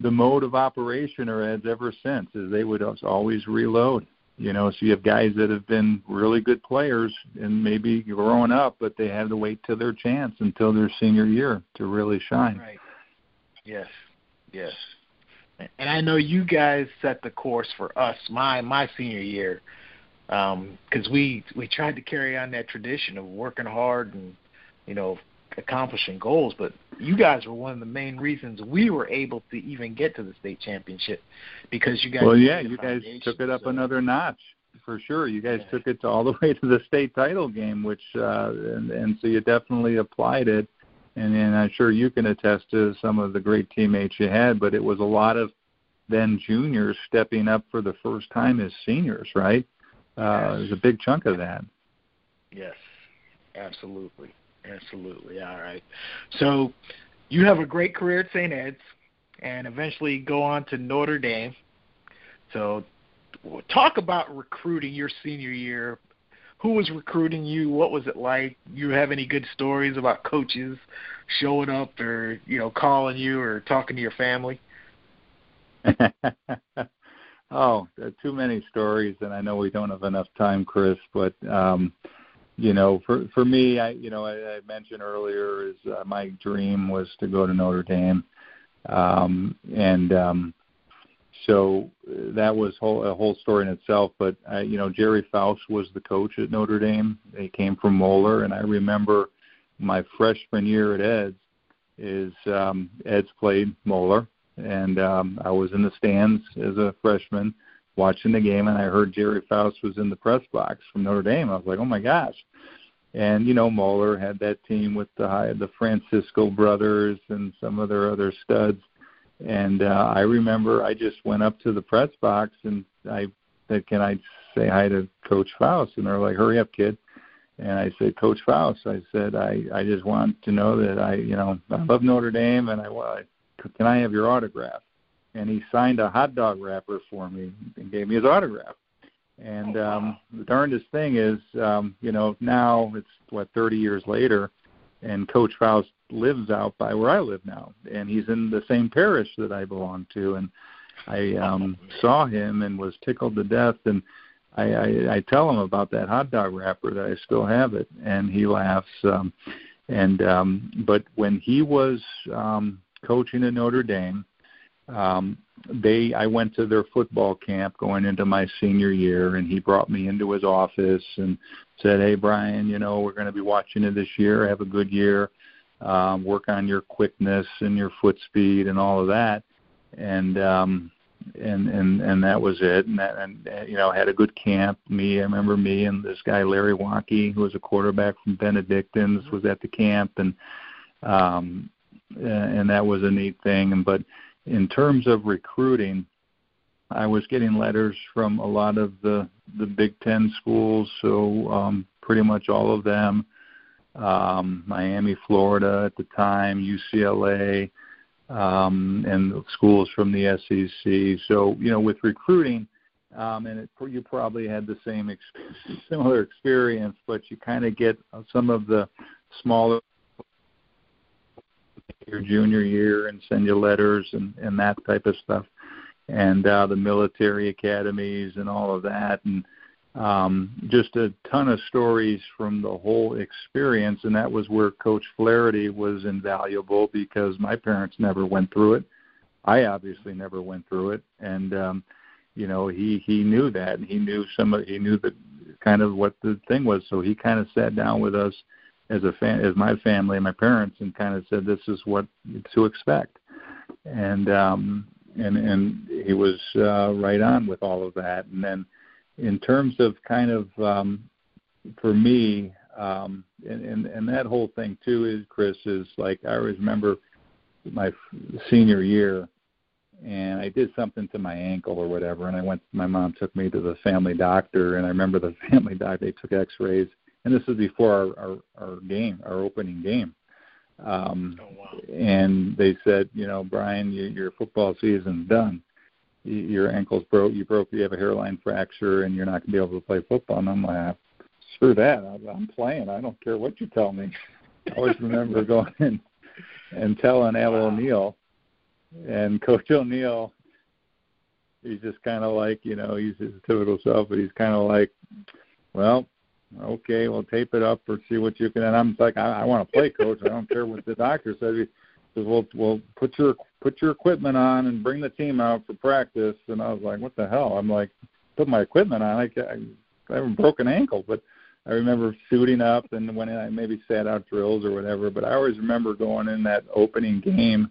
the mode of operation or Ed's ever since. Is they would always reload. You know, so you have guys that have been really good players and maybe growing up, but they had to wait till their chance until their senior year to really shine. Right. Yes. Yes. And I know you guys set the course for us my my senior year because um, we we tried to carry on that tradition of working hard and you know accomplishing goals, but you guys were one of the main reasons we were able to even get to the state championship because you guys. Well, yeah, you guys took it up so. another notch for sure. You guys Yeah. took it to all the way to the state title game, which uh, and, and so you definitely applied it. And, and I'm sure you can attest to some of the great teammates you had, but it was a lot of then juniors stepping up for the first time as seniors, right? Uh, There's a big chunk of that. Yes, absolutely, absolutely. All right. So you have a great career at St. Ed's, and eventually go on to Notre Dame. So talk about recruiting your senior year. who was recruiting you? What was it like? You have any good stories about coaches showing up or you know calling you or talking to your family? oh, too many stories, and I know we don't have enough time, Chris. But um, you know, for for me, I you know I, I mentioned earlier is uh, my dream was to go to Notre Dame, um, and um, so that was whole, a whole story in itself. But uh, you know, Gerry Faust was the coach at Notre Dame. They came from Moeller, and I remember my freshman year at Eds is um, Eds played Moeller, and um, I was in the stands as a freshman watching the game, and I heard Gerry Faust was in the press box from Notre Dame. I was like, oh my gosh. And you know, Moeller had that team with the the Francisco brothers and some of their other studs and uh, I remember I just went up to the press box and I said, "Can I say hi to Coach Faust?" And they're like, "Hurry up, kid!" And I said, "Coach Faust," I said, "I I just want to know that I you know I love Notre Dame and I, I can I have your autograph?" And he signed a hot dog wrapper for me and gave me his autograph. And oh, wow. um, the darndest thing is, um, you know, now it's what 30 years later, and Coach Faust lives out by where I live now, and he's in the same parish that I belong to, and I um saw him and was tickled to death, and I, I I tell him about that hot dog wrapper that I still have it, and he laughs. Um, and um, but when he was um, coaching at Notre Dame, um, they I went to their football camp going into my senior year, and he brought me into his office and said, "Hey, Bryan, you know we're going to be watching you this year. Have a good year. Um, work on your quickness and your foot speed and all of that." And um, and and and that was it. And that, and you know had a good camp. Me, I remember me and this guy Larry Watkey, who was a quarterback from Benedictines, was at the camp, and um, and that was a neat thing. And but in terms of recruiting, I was getting letters from a lot of the the Big Ten schools, so um, pretty much all of them. Um, Miami, Florida at the time, UCLA, um, and schools from the SEC. So you know, with recruiting, um, and it, you probably had the same ex- similar experience, but you kind of get some of the smaller your junior year and send you letters and and that type of stuff. And uh the military academies and all of that. And um just a ton of stories from the whole experience. And that was where coach flaherty was invaluable because my parents never went through it. I obviously never went through it. And um you know he he knew that. And he knew some of he knew the kind of what the thing was. So he kind of sat down with us as a fan, as my family and my parents, and kind of said this is what to expect, and um, and and he was uh, right on with all of that. And then, in terms of kind of um, for me, um, and, and and that whole thing too is Chris is like I always remember my senior year and I did something to my ankle or whatever and I went my mom took me to the family doctor and I remember the family doctor they took x-rays and this was before our our, our game, our opening game. Um, oh, wow. And they said, you know, Bryan, you, your football season's done. your ankle's broke. You broke. You have a hairline fracture, and you're not going to be able to play football. And I'm like, screw that. I'm playing. I don't care what you tell me. I always remember going in and telling Al wow. O'Neill, and Coach O'Neill. He's just kind of like, you know, he's his typical self, but he's kind of like, well, okay, well, tape it up or see what you can. And I'm like, I, I want to play, coach. I don't care what the doctor says. He says, well, well, put your put your equipment on and bring the team out for practice. And I was like, what the hell? I'm like, put my equipment on. I, I, I have a broken ankle, but I remember suiting up and when I maybe sat out drills or whatever. But I always remember going in that opening game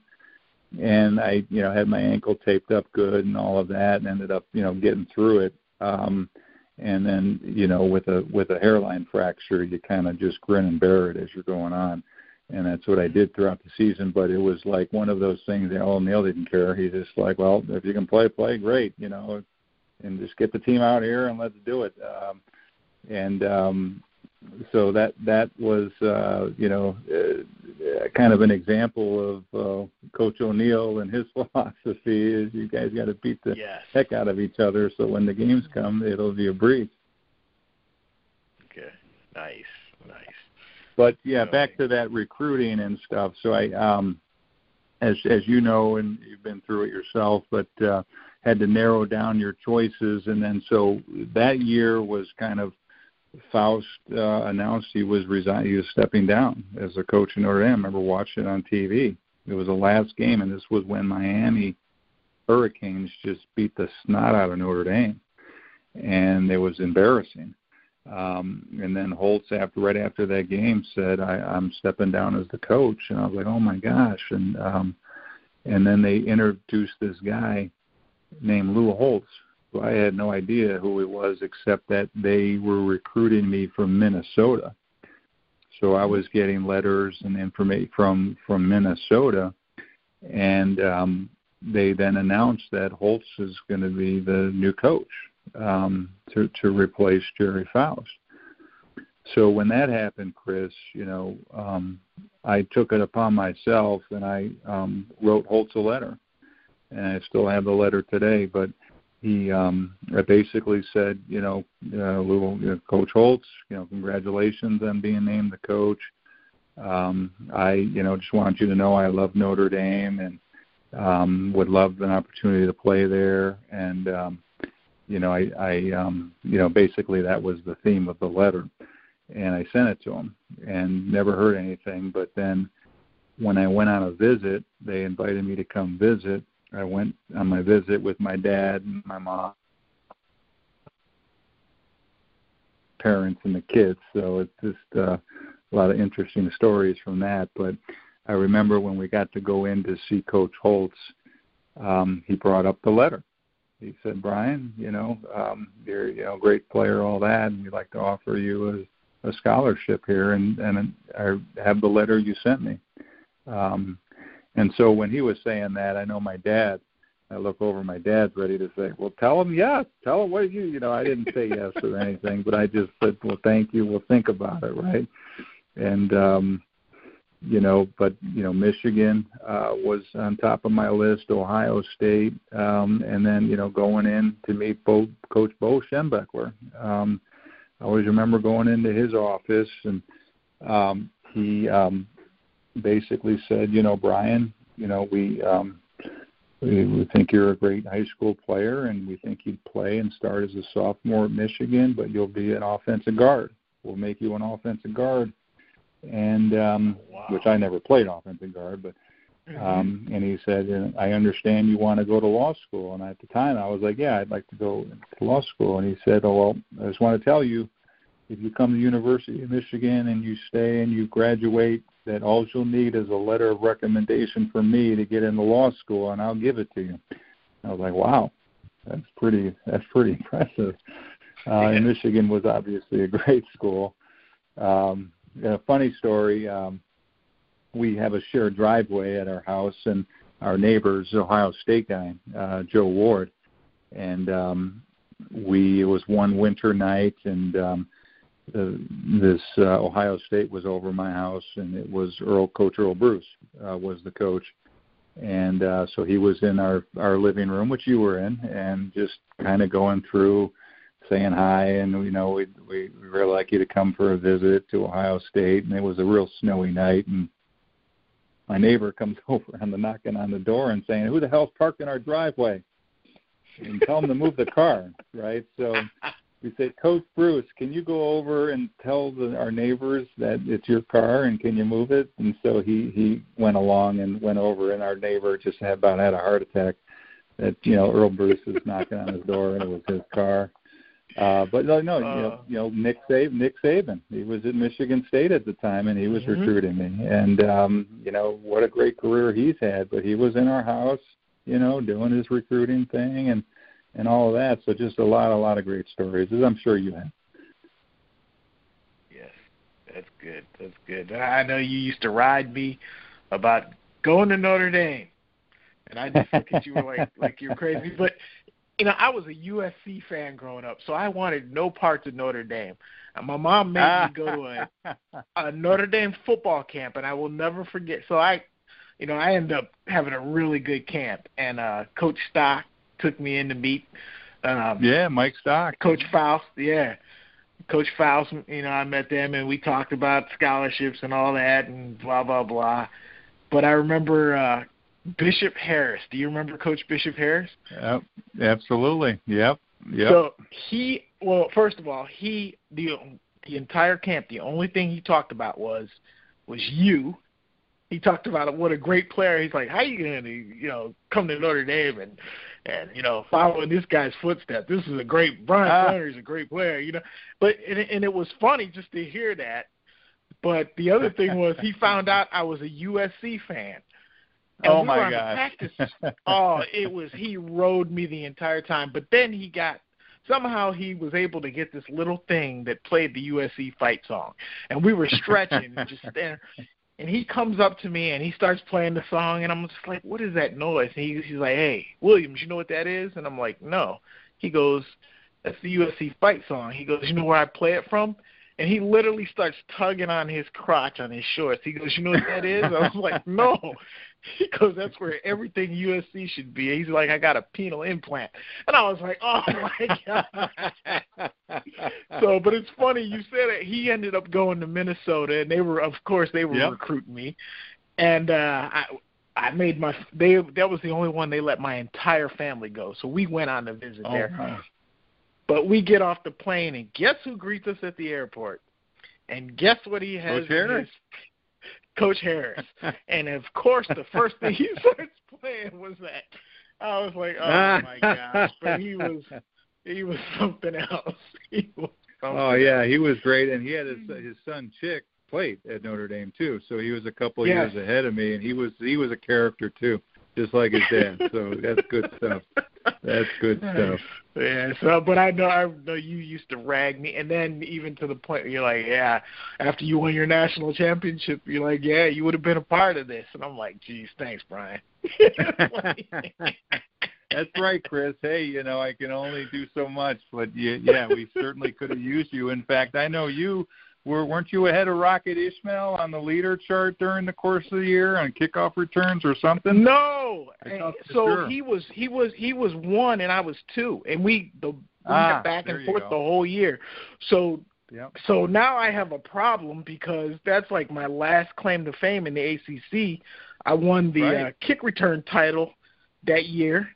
and I, you know, had my ankle taped up good and all of that, and ended up, you know, getting through it. Um, and then you know with a with a hairline fracture you kind of just grin and bear it as you're going on. And that's what I did throughout the season but it was like one of those things that know Neil didn't care. He's just like well if you can play play great you know and just get the team out here and let's do it. Um and um so that that was uh, you know uh, kind of an example of uh, Coach O'Neill and his philosophy is you guys got to beat the yes. heck out of each other so when the games come it'll be a breeze. Okay. Nice, nice. But yeah, Okay. back to that recruiting and stuff. So I, um, as as you know, and you've been through it yourself, but uh, had to narrow down your choices, and then so that year was kind of Faust uh, announced he was resign he was stepping down as a coach in Notre Dame. I remember watching it on TV. It was the last game, and this was when Miami Hurricanes just beat the snot out of Notre Dame, and it was embarrassing. Um, and then Holtz, after right after that game, said, I, "I'm stepping down as the coach." And I was like, "Oh my gosh!" And um, and then they introduced this guy named Lou Holtz, who I had no idea who it was, except that they were recruiting me from Minnesota. So I was getting letters and information from from Minnesota, and um, they then announced that Holtz is going to be the new coach um, to to replace Gerry Faust. So when that happened, Chris, you know, um, I took it upon myself and I um, wrote Holtz a letter, and I still have the letter today. But he um, basically said, you know, uh, Lou, you know, Coach Holtz, you know, congratulations on being named the coach. Um, I, you know, just want you to know I love Notre Dame and um, would love an opportunity to play there. And um, you know, I, I, um, you know, basically that was the theme of the letter, and I sent it to him, and never heard anything. But then, when I went on a visit, they invited me to come visit. I went on my visit with my dad and my mom, parents, and the kids. So it's just uh, a lot of interesting stories from that. But I remember when we got to go in to see Coach Holtz, um, he brought up the letter he said, Bryan, you know, um, you're you know a great player, all that, and we'd like to offer you a, a scholarship here, and and I have the letter you sent me. Um, and so when he was saying that, I know my dad. I look over, my dad's ready to say, "Well, tell him yes. Tell him what you." You know, I didn't say yes or anything, but I just said, "Well, thank you. We'll think about it." Right. And um, you know, but you know, Michigan uh, was on top of my list, Ohio State, um, and then you know, going in to meet Bo, Coach Bo Schembechler. Um, I always remember going into his office, and um, he um, basically said, you know, Bryan, you know, we um, we, we think you're a great high school player, and we think you'd play and start as a sophomore at Michigan, but you'll be an offensive guard. We'll make you an offensive guard and um, Wow. which I never played offensive guard, but Mm-hmm. um, and he said, "I understand you want to go to law school." And at the time, I was like, "Yeah, I'd like to go to law school." And he said, "Oh well, I just want to tell you, if you come to University of Michigan and you stay and you graduate, that all you'll need is a letter of recommendation from me to get into law school, and I'll give it to you." I was like, "Wow, that's pretty. That's pretty impressive." Uh, and Michigan was obviously a great school. Um, a funny story. Um, we have a shared driveway at our house, and our neighbor's Ohio State guy, uh, Joe Ward, and um, we it was one winter night, and um, the, this uh, Ohio State was over my house, and it was Earle Coach Earle Bruce uh, was the coach, and uh, so he was in our our living room, which you were in, and just kind of going through saying hi and you know we we we really like to come for a visit to Ohio State and it was a real snowy night and my neighbor comes over on the knocking on the door and saying who the hell's parked in our driveway? And tell him to move the car right? So we said coach bruce can you go over and tell the, our neighbors that it's your car and can you move it and so he he went along and went over and our neighbor just had about had a heart attack that you know Earle Bruce was knocking on his door and it was his car uh, but no, no, you know, Uh. you know, Nick Saban, Nick Saban, he was at Michigan State at the time, and he was Mhm. recruiting me. And um, you know, what a great career he's had. But he was in our house, you know, doing his recruiting thing and and all of that. So just a lot, a lot of great stories, as I'm sure you have. Yes, that's good. That's good. I know you used to ride me about going to Notre Dame, and I just look at you like like you're crazy. But you know, I was a USC fan growing up, so I wanted no parts of Notre Dame. And my mom made me go to a, a Notre Dame football camp, and I will never forget. So I, you know, I ended up having a really good camp, and uh Coach Stock took me in to meet um, yeah, Mike Stock. Coach Faust, yeah. Coach Faust, you know, I met them and we talked about scholarships and all that and blah blah blah. But I remember uh Bishop Harris. Do you remember Coach Bishop Harris? Yep, absolutely. Yep, yep. So he, well, first of all, he the the entire camp. The only thing he talked about was was you. He talked about what a great player. He's like, how you gonna, you know, come to Notre Dame and and you know following this guy's footsteps. This is a great Bryan Ah. Flannery's a great player, you know. But and, it- and it was funny just to hear that. But the other thing was he found out I was a USC fan. And oh we my god! on the gosh. Practice, oh, it was he rode me the entire time. But then he got somehow he was able to get this little thing that played the USC fight song, and we were stretching and just standing. And he comes up to me and he starts playing the song, and I'm just like, "What is that noise?" And he, he's like, "Hey, Williams, you know what that is?" And I'm like, "No." He goes, "That's the USC fight song." He goes, "You know where I play it from?" And he literally starts tugging on his crotch on his shorts. He goes, "You know what that is?" I was like, "No." He goes, "That's where everything USC should be." He's like, "I got a penile implant," and I was like, "Oh my god!" so, but it's funny you said it. He ended up going to Minnesota, and they were, of course, they were Yep. recruiting me, and uh, I. I made my they that was the only one they let my entire family go. So we went on a visit Oh, there. But we get off the plane and guess who greets us at the airport? And guess what he has Coach Harris? Coach Harris. and of course the first thing he starts playing was that. I was like, Oh my gosh. But he was he was something else. He was something Oh yeah, he was great, and he had his mm-hmm. his son Chick played at Notre Dame too, so he was a couple of Yes. years ahead of me, and he was he was a character too, just like his dad. so that's good stuff. That's good stuff. Yeah, so but I know I know you used to rag me, and then even to the point where you're like, yeah, after you won your national championship, you're like, yeah, you would have been a part of this, and I'm like, geez, thanks, Bryan. That's right, Chris. Hey, you know I can only do so much, but yeah, yeah, we certainly could have used you. In fact, I know you were weren't you ahead of Rocket Ismail on the leader chart during the course of the year on kickoff returns or something? No, I and thought for so sure. he was he was he was one, and I was two, and we the we Ah, went back and forth go. the whole year. So Yep. so now I have a problem because that's like my last claim to fame in the ACC. I won the Right. uh, kick return title that year.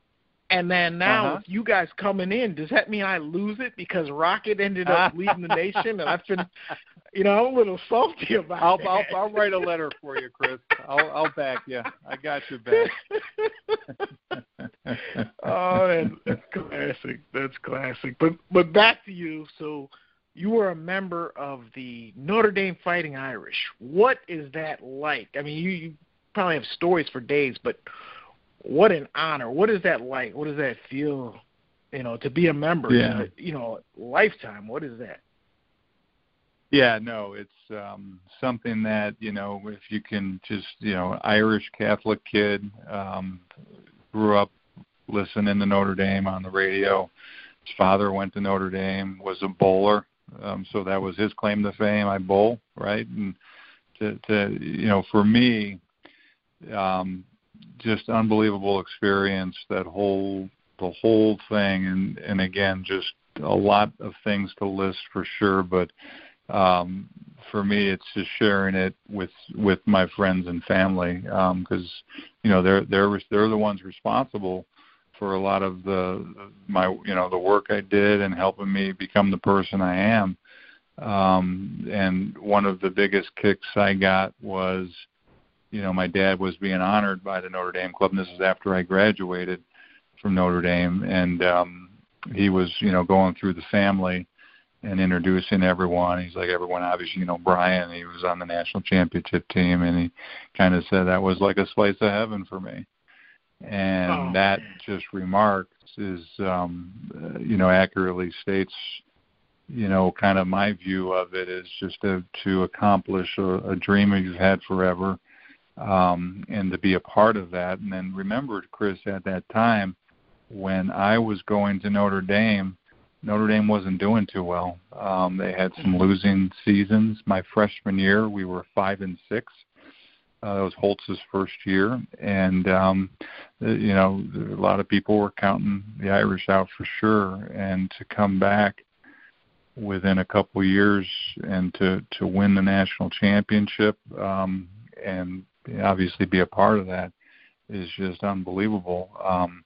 And then now, Uh-huh. with you guys coming in, does that mean I lose it because Rocket ended up leading the nation? And I've been, you know, I'm a little salty about I'll, that. I'll I'll write a letter for you, Chris. I'll I'll back you. I got your back. oh, that, that's classic. That's classic. But but back to you. So you were a member of the Notre Dame Fighting Irish. What is that like? I mean, you, you probably have stories for days, but what an honor. What is that like? What does that feel? You know, to be a member. Yeah. You know, lifetime. What is that? Yeah, no, it's um something that, you know, if you can just, you know, Irish Catholic kid, um grew up listening to Notre Dame on the radio. His father went to Notre Dame, was a bowler. Um so that was his claim to fame. I bowl, right? And to to you know, for me, um just unbelievable experience that whole the whole thing. And and again just a lot of things to list for sure but um for me it's just sharing it with with my friends and family because you know they're they're they're the ones responsible for a lot of the my you know the work I did and helping me become the person I am. Um and one of the biggest kicks I got was you know my dad was being honored by the Notre Dame club and this is after I graduated from Notre Dame and um he was you know going through the family and introducing everyone. He's like everyone obviously you know Bryan. He was on the national championship team, and he kind of said that was like a slice of heaven for me. And Oh, that just remarks is um, uh, you know accurately states you know kind of my view of it is just to to accomplish a, a dream that you've had forever. Um, and to be a part of that, and then remember, Chris, at that time when I was going to Notre Dame, Notre Dame wasn't doing too well. Um, they had some losing seasons. My freshman year, we were five and six. Uh, that was Holtz's first year, and um, uh, you know a lot of people were counting the Irish out for sure. And to come back within a couple years and to to win the national championship um, and obviously be a part of that is just unbelievable um,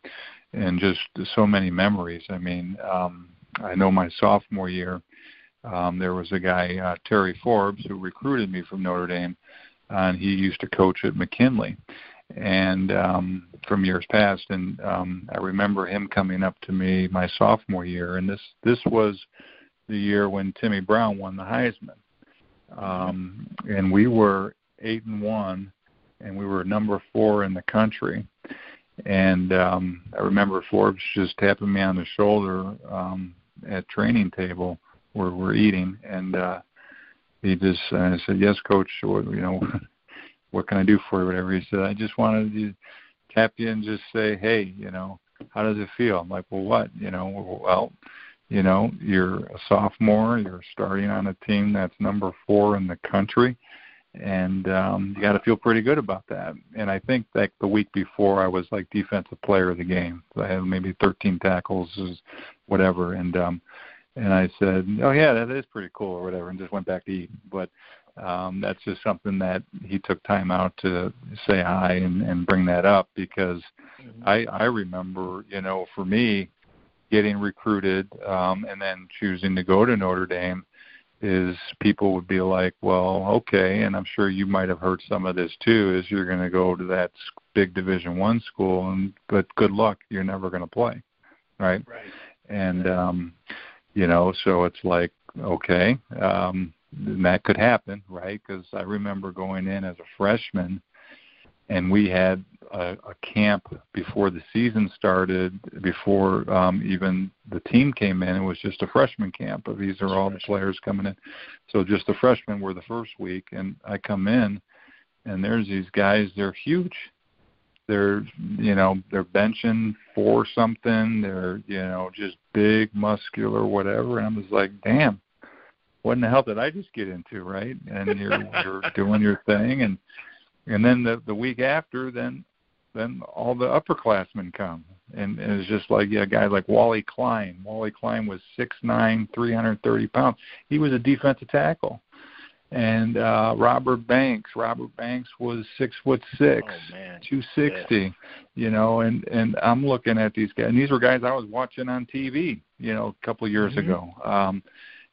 and just so many memories. I mean, um, I know my sophomore year um, there was a guy uh, Terry Forbes who recruited me from Notre Dame, and he used to coach at McKinley and um, from years past. And um, I remember him coming up to me my sophomore year, and this this was the year when Timmy Brown won the Heisman, um, and we were eight and one, and we were number four in the country. And um, I remember Forbes just tapping me on the shoulder um, at training table where we're eating, and uh, he just uh, said, "Yes, coach. Or, you know, what can I do for you? Whatever." He said, "I just wanted to tap you and just say, hey, you know, how does it feel?" I'm like, "Well, what? You know, well." You know, you're a sophomore. You're starting on a team that's number four in the country and um, you got to feel pretty good about that. And I think that the week before I was like defensive player of the game. I had maybe 13 tackles, whatever, and um, and I said, oh yeah, that is pretty cool or whatever, and just went back to eat. But um, that's just something that he took time out to say hi and, and bring that up because mm-hmm. I I remember, you know, for me getting recruited um, and then choosing to go to Notre Dame is people would be like, well, okay, and I'm sure you might have heard some of this too. Is you're going to go to that big Division One school, and but good luck, you're never going to play, right? Right. And um, you know, so it's like, okay, um, and that could happen, right? Because I remember going in as a freshman, and we had a, a camp before the season started, before um, even the team came in. It was just a freshman camp. But these are all the players coming in. So just the freshmen were the first week, and I come in, and there's these guys. They're huge. They're you know they're benching for something. They're you know just big, muscular, whatever. And I'm just like, damn, what in the hell did I just get into, right? And you're you're doing your thing, and and then the the week after, then then all the upperclassmen come, and, and it's just like yeah, guys like Wally Kleine. Wally Kleine was six nine, three hundred thirty pounds. He was a defensive tackle, and uh, Robert Banks. Robert Banks was six foot six, oh, two sixty. Yeah. You know, and and I'm looking at these guys, and these were guys I was watching on TV. You know, a couple of years mm-hmm. ago. Um,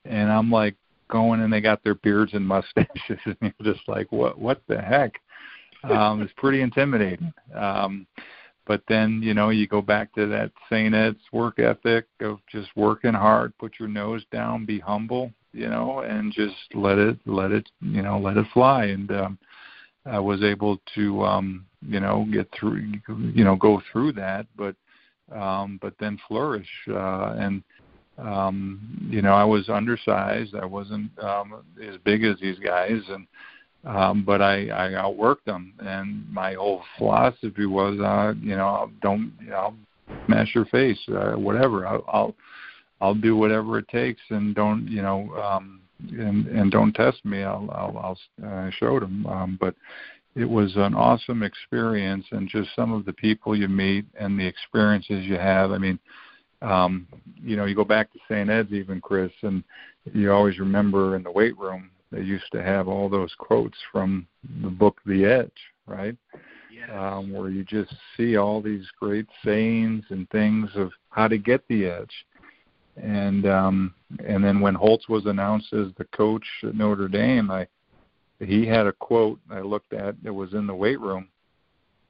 and I'm like going, and they got their beards and mustaches, and you're just like, what what the heck? Um, it's pretty intimidating. Um, but then you know you go back to that St. Ed's work ethic of just working hard, put your nose down, be humble, you know, and just let it let it you know let it fly. And um, I was able to um, you know get through you know go through that, but um, but then flourish uh, and um, you know, I was undersized. I wasn't um, as big as these guys, and um, but I, I outworked them, and my whole philosophy was, uh, you know, don't, you know, smash your face, uh, whatever. I'll, I'll, I'll do whatever it takes, and don't, you know, um, and and don't test me. I'll, I'll, I'll uh, show them. Um, but it was an awesome experience, and just some of the people you meet and the experiences you have. I mean, um, you know, you go back to St. Ed's even, Chris, and you always remember in the weight room they used to have all those quotes from the book The Edge, right? Yes. Um, where you just see all these great sayings and things of how to get the edge. And um, and then when Holtz was announced as the coach at Notre Dame, I he had a quote I looked at. It was in the weight room,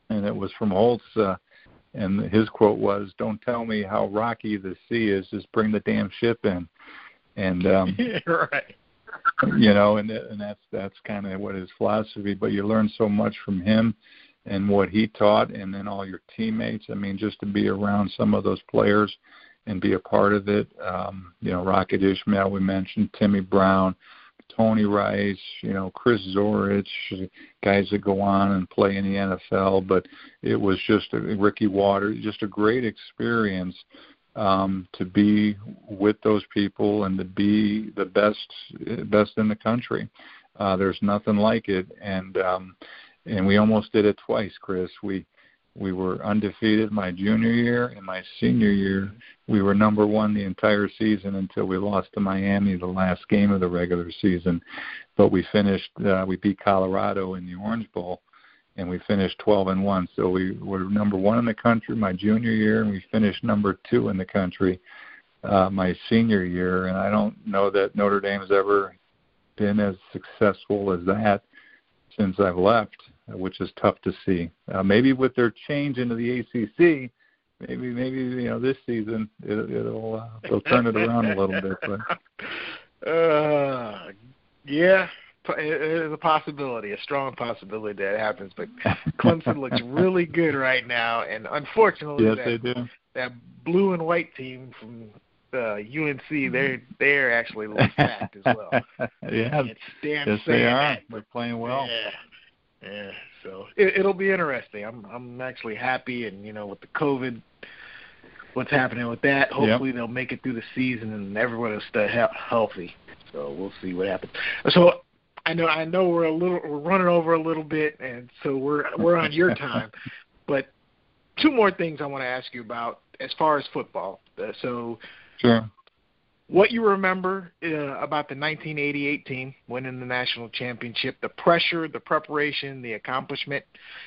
and it was from Holtz. Uh, and his quote was, "Don't tell me how rocky the sea is. Just bring the damn ship in." And um, right you know, and and that's that's kind of what his philosophy. But you learn so much from him and what he taught, and then all your teammates. I mean, just to be around some of those players and be a part of it. Um, you know, Rocket Ismail we mentioned Timmy Brown, Tony Rice, you know, Chris Zorich, guys that go on and play in the NFL. But it was just a, Ricky Watters, just a great experience um, to be with those people and to be the best best in the country. Uh, there's nothing like it, and um, and we almost did it twice, Chris. We We were undefeated my junior year and my senior year. We were number one the entire season until we lost to Miami the last game of the regular season. But we finished. Uh, we beat Colorado in the Orange Bowl, and we finished 12 and one. So we were number one in the country my junior year, and we finished number two in the country uh, my senior year. And I don't know that Notre Dame's ever been as successful as that since I've left which is tough to see. Uh, maybe with their change into the ACC, maybe maybe you know this season it, it'll uh, they'll turn it around a little bit. But uh, yeah, it is a possibility, a strong possibility that it happens. But Clemson looks really good right now, and unfortunately, yes, that, they do. that blue and white team from uh, UNC, they're they're actually stacked as well. yeah, it's damn yes, they are. They're playing well. Yeah. Yeah, so it, it'll be interesting. I'm I'm actually happy, and you know, with the COVID, what's happening with that? Hopefully, yep. they'll make it through the season, and everyone will stay he- healthy. So we'll see what happens. So I know I know we're a little we're running over a little bit, and so we're we're on your time. but two more things I want to ask you about as far as football. Uh, so sure what you remember uh, about the 1988 team winning the national championship, the pressure, the preparation, the accomplishment,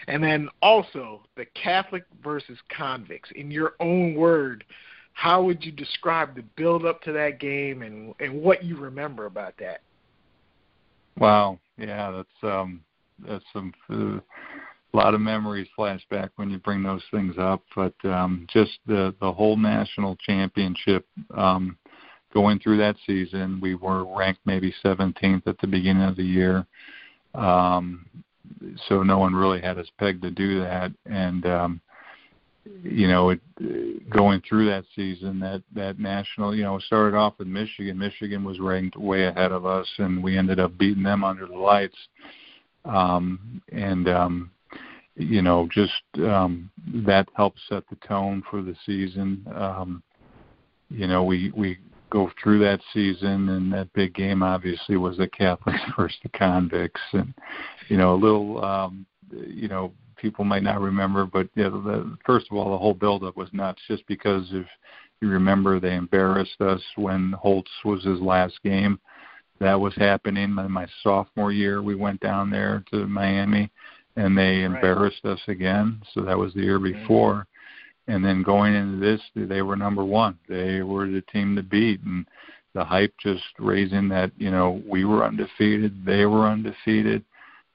and then also the Catholic versus convicts. In your own word, how would you describe the build up to that game and and what you remember about that? Wow, yeah, that's um that's some uh, a lot of memories flash back when you bring those things up, but um just the the whole national championship um going through that season. We were ranked maybe 17th at the beginning of the year. Um, so no one really had us pegged to do that. And, um, you know, it, going through that season, that, that national, you know, started off with Michigan. Michigan was ranked way ahead of us, and we ended up beating them under the lights. Um, and, um, you know, just um, that helped set the tone for the season. Um, you know, we we go through that season, and that big game obviously was the Catholics versus the convicts, and you know a little, um, you know, people might not remember, but yeah, the, first of all, the whole buildup was nuts, just because if you remember, they embarrassed us when Holtz was his last game. That was happening in my sophomore year. We went down there to Miami, and they embarrassed right. us again. So that was the year mm-hmm. before and then going into this, they were number one. They were the team to beat, and the hype just raising that you know we were undefeated, they were undefeated.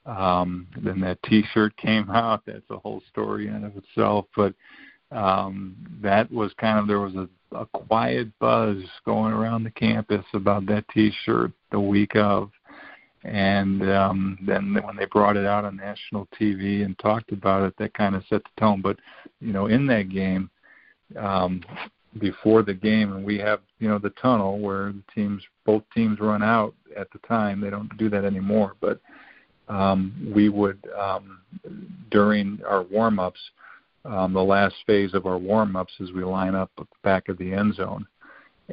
Um, then that T-shirt came out. That's a whole story in of itself. But um, that was kind of there was a, a quiet buzz going around the campus about that T-shirt the week of, and um, then when they brought it out on national TV and talked about it, that kind of set the tone. But you know, in that game, um, before the game, and we have you know the tunnel where the teams, both teams, run out at the time. They don't do that anymore, but um, we would um, during our warm-ups. Um, the last phase of our warm-ups is we line up back of the end zone,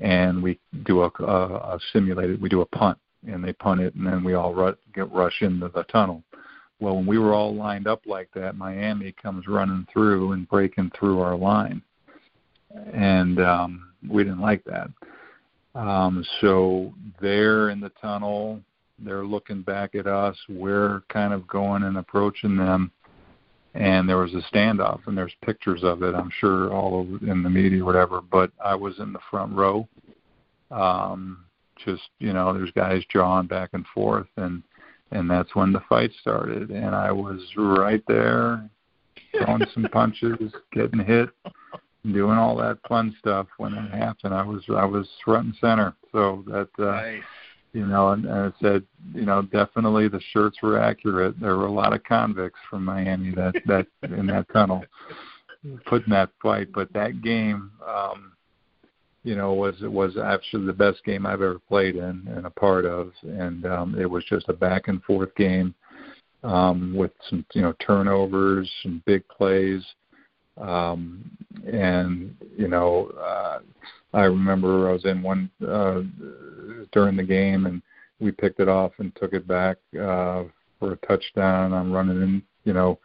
and we do a, a, a simulated. We do a punt and they punt it, and then we all ru- get rush into the tunnel. Well, when we were all lined up like that, Miami comes running through and breaking through our line, and um, we didn't like that. Um, so they're in the tunnel. They're looking back at us. We're kind of going and approaching them. And there was a standoff, and there's pictures of it. I'm sure all over in the media, or whatever. But I was in the front row, um, just you know there's guys jawing back and forth and and that's when the fight started and i was right there throwing some punches getting hit doing all that fun stuff when it happened i was i was front and center so that uh nice. You know and, and i said you know definitely the shirts were accurate. There were a lot of convicts from miami that that in that tunnel putting that fight. But that game um you know, was was actually the best game I've ever played in and a part of, and um, it was just a back and forth game um, with some you know turnovers, some big plays, um, and you know, uh, I remember I was in one uh, during the game and we picked it off and took it back uh, for a touchdown. I'm running in, you know,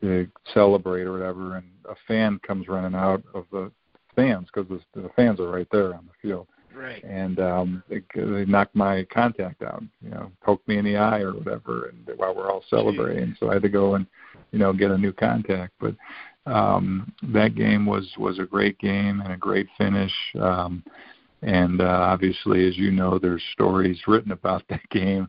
to celebrate or whatever, and a fan comes running out of the fans because the, the fans are right there on the field, Right. and um, they, they knocked my contact out, you know, poked me in the eye or whatever, and while we're all celebrating, so I had to go and you know get a new contact, but um, that game was was a great game and a great finish. Um, and uh, obviously, as you know, there's stories written about that game.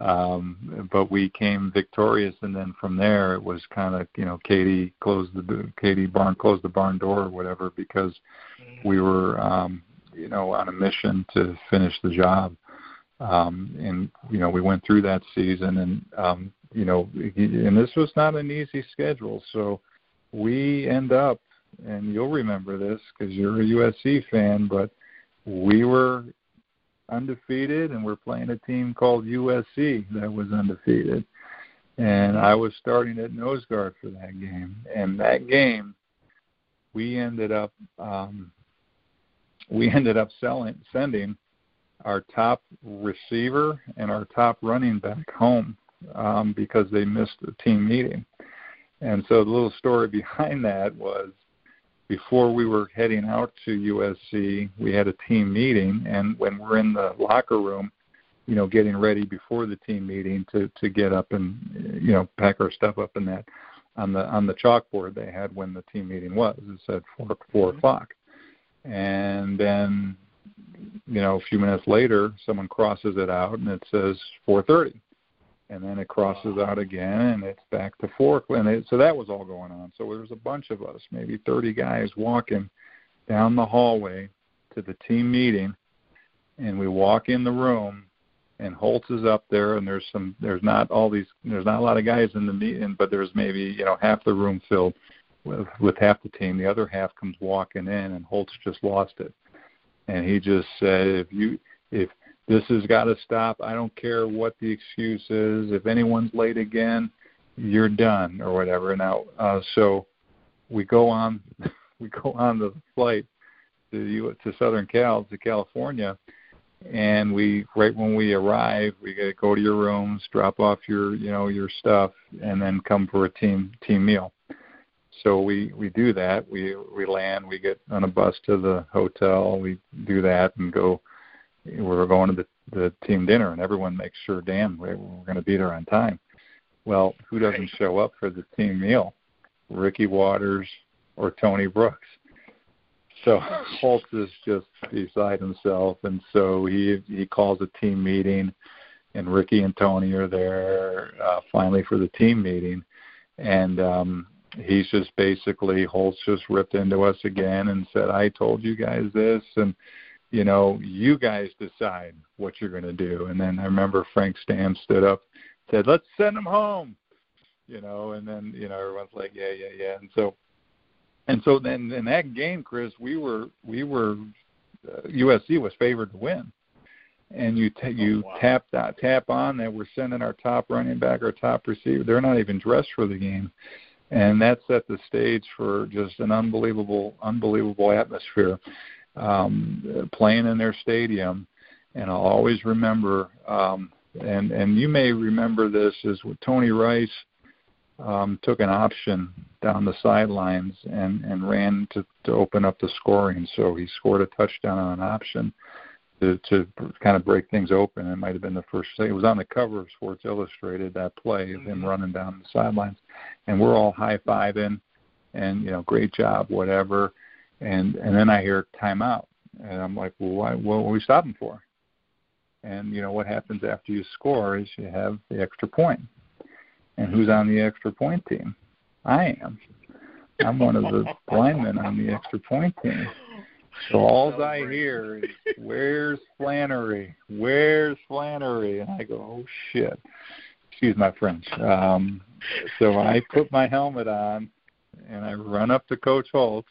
Um, but we came victorious, and then from there it was kind of you know Katie closed the Katie barn closed the barn door or whatever because we were um, you know on a mission to finish the job. Um, and you know we went through that season, and um, you know, and this was not an easy schedule, so we end up, and you'll remember this because you're a USC fan, but we were undefeated and we're playing a team called USC that was undefeated. And I was starting at nose guard for that game. And that game we ended up um we ended up selling sending our top receiver and our top running back home um, because they missed the team meeting. And so the little story behind that was before we were heading out to USC, we had a team meeting, and when we're in the locker room, you know, getting ready before the team meeting to to get up and you know pack our stuff up in that on the on the chalkboard they had when the team meeting was. It said four four mm-hmm. o'clock, and then you know a few minutes later someone crosses it out and it says four thirty and then it crosses out again and it's back to four and it, so that was all going on. So there was a bunch of us maybe 30 guys walking down the hallway to the team meeting and we walk in the room and Holtz is up there and there's some there's not all these there's not a lot of guys in the meeting but there's maybe you know half the room filled with with half the team. The other half comes walking in and Holtz just lost it. And he just said if you if this has got to stop. I don't care what the excuse is. If anyone's late again, you're done or whatever. Now, uh, so we go on, we go on the flight to to Southern Cal to California, and we right when we arrive, we got to go to your rooms, drop off your you know your stuff, and then come for a team team meal. So we we do that. We we land. We get on a bus to the hotel. We do that and go we were going to the, the team dinner, and everyone makes sure, damn, we're, we're going to be there on time. Well, who doesn't show up for the team meal? Ricky Watters or Tony Brooks. So Holtz is just beside himself, and so he he calls a team meeting, and Ricky and Tony are there uh, finally for the team meeting, and um, he's just basically Holtz just ripped into us again and said, "I told you guys this," and you know, you guys decide what you're going to do. And then I remember Frank Stams stood up, said, "Let's send him home," you know, and then you know everyone's like, "Yeah, yeah, yeah." And so, and so then in that game, Chris, we were we were uh, USC was favored to win, and you ta- you Oh, wow. tap that tap on that we're sending our top running back, our top receiver. They're not even dressed for the game, and that set the stage for just an unbelievable, unbelievable atmosphere um, playing in their stadium. And I'll always remember, um, and and you may remember this, is Tony Rice um, took an option down the sidelines and and ran to to open up the scoring. So he scored a touchdown on an option to to kind of break things open. It might have been the first. It was on the cover of Sports Illustrated that play of him Mhm. running down the sidelines, and we're all high fiving, and you know, great job, whatever and and then I hear timeout, and I'm like, well, why? What are we stopping for? And you know what happens after you score is you have the extra point, and who's on the extra point team? I am. I'm one of the linemen on the extra point team. So all I hear is, "Where's Flannery? Where's Flannery?" And I go, "Oh shit!" Excuse my French. Um, so I put my helmet on, and I run up to Coach Holtz,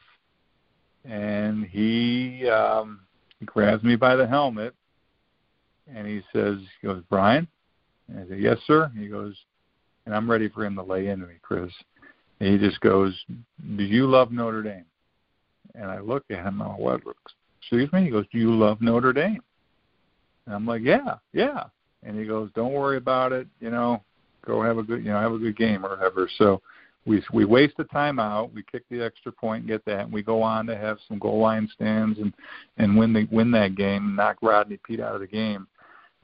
and he um, grabs me by the helmet, and he says, "He goes, Bryan." And I say, "Yes, sir." He goes, and I'm ready for him to lay into me, Chris. And he just goes, "Do you love Notre Dame?" And I look at him. I'm like, "What? Excuse me?" He goes, "Do you love Notre Dame?" And I'm like, "Yeah, yeah." And he goes, "Don't worry about it. You know, go have a good, you know, have a good game or whatever." So we we waste the timeout, we kick the extra point, get that, and we go on to have some goal line stands and and win the win that game, knock Rodney Peete out of the game.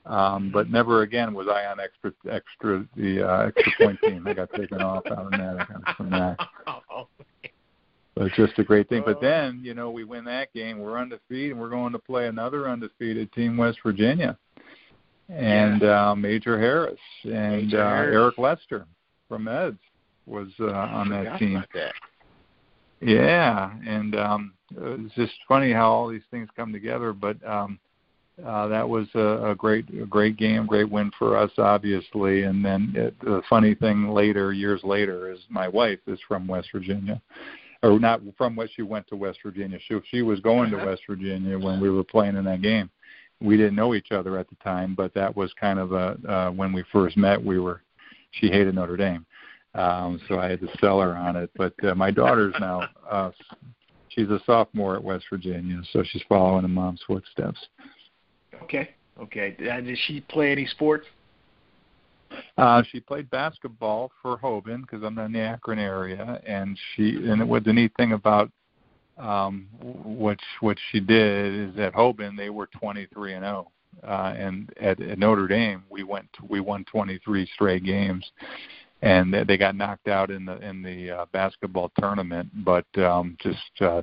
Um, but never again was I on extra extra the uh, extra point team. I got taken off out of that from that. So it's just a great thing. But then, you know, we win that game, we're undefeated, and we're going to play another undefeated team, West Virginia, and uh, Major Harris and Major uh, Harris. Eric Lester from Eds was uh, on that team. that. Yeah, and um, it's just funny how all these things come together. But um, uh, that was a, a great, a great game, great win for us, obviously. And then it, the funny thing later, years later, is my wife is from West Virginia, or not from West. She went to West Virginia. She she was going Uh-huh. to West Virginia when we were playing in that game. We didn't know each other at the time, but that was kind of a uh, when we first met. We were she hated Notre Dame. Um, so I had to sell her on it. But uh, my daughter's now uh, she's a sophomore at West Virginia, so she's following in mom's footsteps. Okay. Okay. Uh, did she play any sports? Uh, she played basketball for Hoban because I'm in the Akron area, and she and what the neat thing about um, what what she did is at Hoban they were 23 and 0, uh, and at, at Notre Dame we went we won 23 straight games, and they- they got knocked out in the in the uh, basketball tournament. But um, just uh,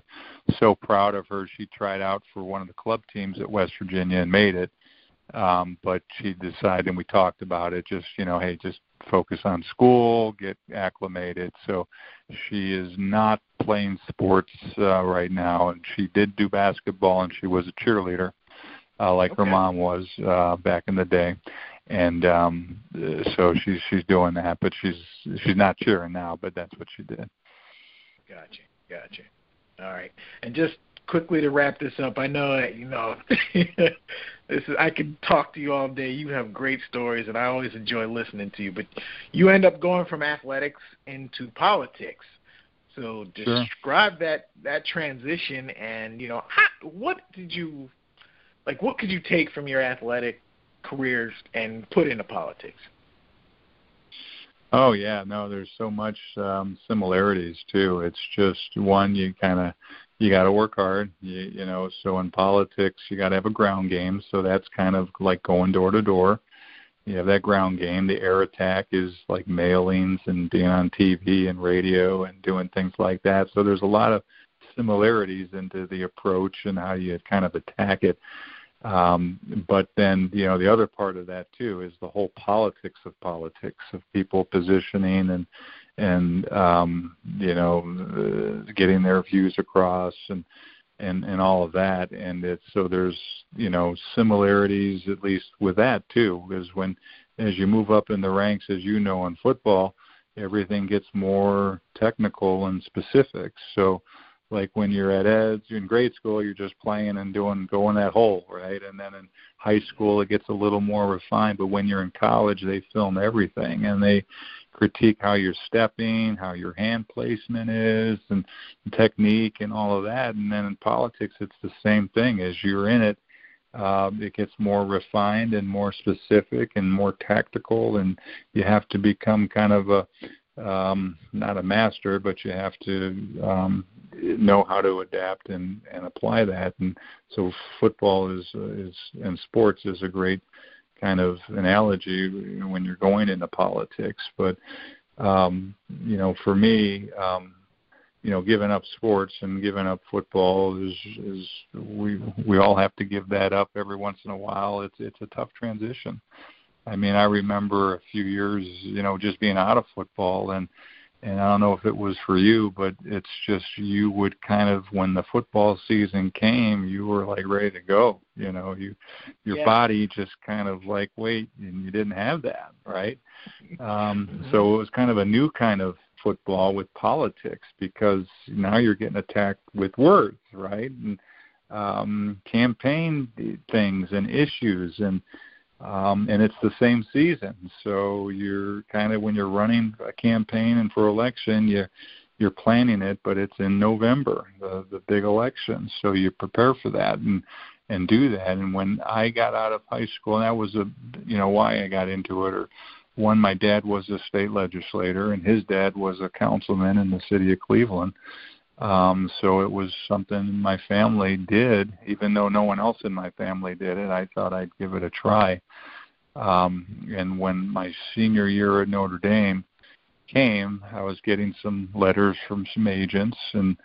so proud of her. She tried out for one of the club teams at West Virginia and made it um, but she decided, and we talked about it, just you know, hey, just focus on school, get acclimated. So she is not playing sports uh, right now, and she did do basketball, and she was a cheerleader, uh, like her mom was uh, back in the day. And um, uh, so she's she's doing that, but she's she's not cheering now, but that's what she did. Gotcha. Gotcha. All right. And just quickly to wrap this up, I know that you know this is I could talk to you all day. You have great stories and I always enjoy listening to you, but you end up going from athletics into politics. So Sure. describe that that transition and you know how, what did you like what could you take from your athletic careers and put into politics? Oh yeah, no, there's so much um similarities too. It's just one you kind of you got to work hard, you, you know. So in politics, you got to have a ground game. So that's kind of like going door to door. You have that ground game. The air attack is like mailings and being on TV and radio and doing things like that. So there's a lot of similarities into the approach and how you kind of attack it. Um, but then, you know, the other part of that too is the whole politics of politics of people positioning and and um, you know uh, getting their views across and and and all of that. And it's so there's you know similarities at least with that too, because when as you move up in the ranks, as you know in football, everything gets more technical and specific. So like when you're at eds in grade school you're just playing and doing going that hole right? And then in high school it gets a little more refined. But when you're in college they film everything and they critique how you're stepping how your hand placement is and technique and all of that. And then in politics it's the same thing. As you're in it uh, it gets more refined and more specific and more tactical and you have to become kind of a um, not a master, but you have to um, know how to adapt and, and apply that. And so football is is and sports is a great kind of analogy when you're going into politics. But um, you know, for me, um, you know, giving up sports and giving up football is is we we all have to give that up every once in a while. It's it's a tough transition. I mean, I remember a few years, you know, just being out of football and and I don't know if it was for you, but it's just you would kind of when the football season came, you were like ready to go. You know, you your Yeah. body just kind of like wait, and you didn't have that, right? Um, so it was kind of a new kind of football with politics because now you're getting attacked with words, right? And um, campaign things and issues and um, and it's the same season. So you're kind of when you're running a campaign and for election, you you're planning it, but it's in November, the the big election. So you prepare for that and and do that. And when I got out of high school, and that was a you know why I got into it or one, my dad was a state legislator, and his dad was a councilman in the city of Cleveland. Um, so it was something my family did, even though no one else in my family did it. I thought I'd give it a try. Um, and when my senior year at Notre Dame came, I was getting some letters from some agents and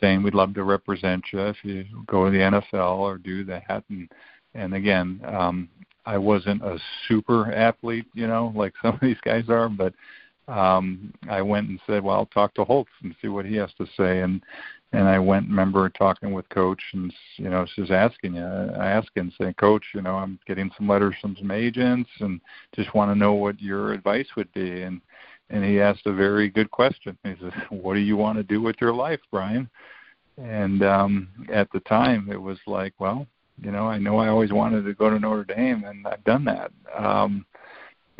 saying we'd love to represent you if you go to the NFL or do that. And and again, um, I wasn't a super athlete, you know, like some of these guys are, but um, I went and said, "Well, I'll talk to Holtz and see what he has to say." And and I went, remember talking with Coach, and you know, just asking you, I him, saying, "Coach, you know, I'm getting some letters from some agents, and just want to know what your advice would be." And and he asked a very good question. He said, "What do you want to do with your life, Bryan?" And um, at the time, it was like, well, you know, I know I always wanted to go to Notre Dame, and I've done that. Um,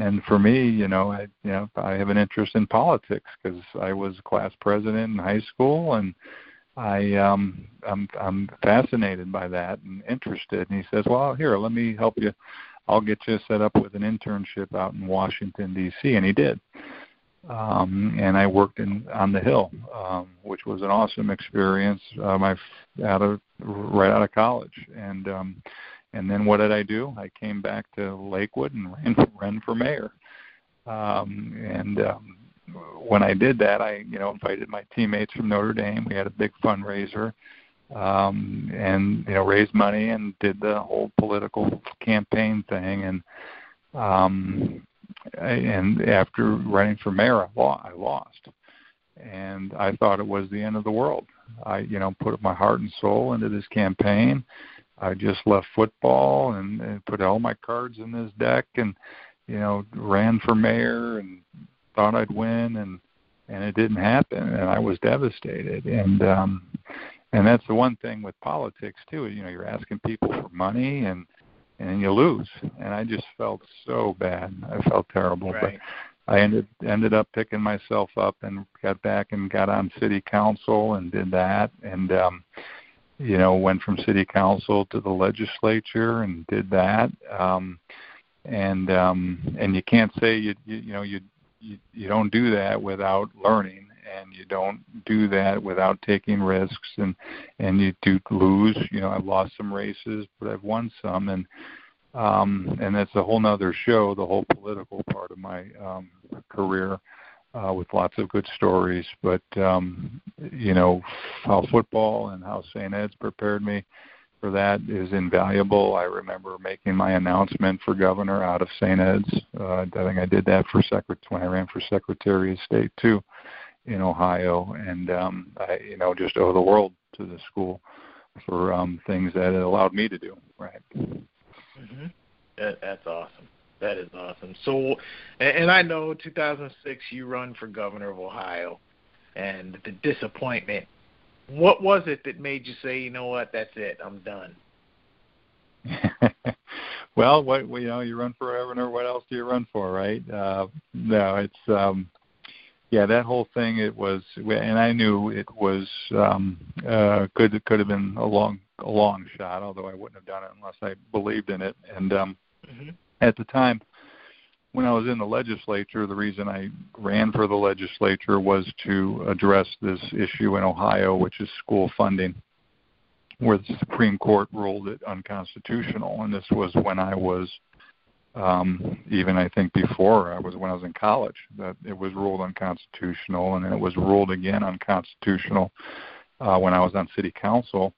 and for me, you know, I you know I have an interest in politics because I was class president in high school, and I um I'm I'm fascinated by that and interested. And he says, well, here, let me help you. I'll get you set up with an internship out in Washington D.C. And he did. Um, and I worked in on the Hill, um, which was an awesome experience. Uh, my out of right out of college, and um, and then what did I do? I came back to Lakewood and ran ran for mayor. Um, and um, when I did that, I you know invited my teammates from Notre Dame. We had a big fundraiser, um, and you know raised money and did the whole political campaign thing. And um, and after running for mayor, I lost, and I thought it was the end of the world. I you know put my heart and soul into this campaign. I just left football and, and put all my cards in this deck and you know ran for mayor and thought I'd win and and it didn't happen and I was devastated. And um and that's the one thing with politics too you know you're asking people for money and and you lose. And I just felt so bad. I felt terrible. Right. but I ended ended up picking myself up and got back and got on city council and did that. And um you know went from city council to the legislature and did that. Um and um and you can't say you you, you know you you, you don't do that without learning and you don't do that without taking risks and and you do lose. You know i've lost some races but i've won some. And um and that's a whole nother show the whole political part of my um career uh with lots of good stories but um you know how football and how st ed's prepared me for that is invaluable. I remember making my announcement for governor out of St. Ed's. Uh, I think I did that for secret when I ran for Secretary of State too, in Ohio, and um, I, you know, just owe the world to the school for um, things that it allowed me to do. Right. Mm-hmm. That, that's awesome. That is awesome. So, and, and I know 2006 you run for governor of Ohio, and the disappointment what was it that made you say, you know what, that's it, I'm done? well, what you know, you run for governor. What else do you run for, right? Uh, no, it's um, yeah, that whole thing. It was, and I knew it was um, uh, could it could have been a long a long shot, although I wouldn't have done it unless I believed in it. And um, mm-hmm. At the time, when I was in the legislature, the reason I ran for the legislature was to address this issue in Ohio, which is school funding, where the Supreme Court ruled it unconstitutional. And this was when I was, um, even I think before I was when I was in college, that it was ruled unconstitutional, and it was ruled again unconstitutional uh, when I was on city council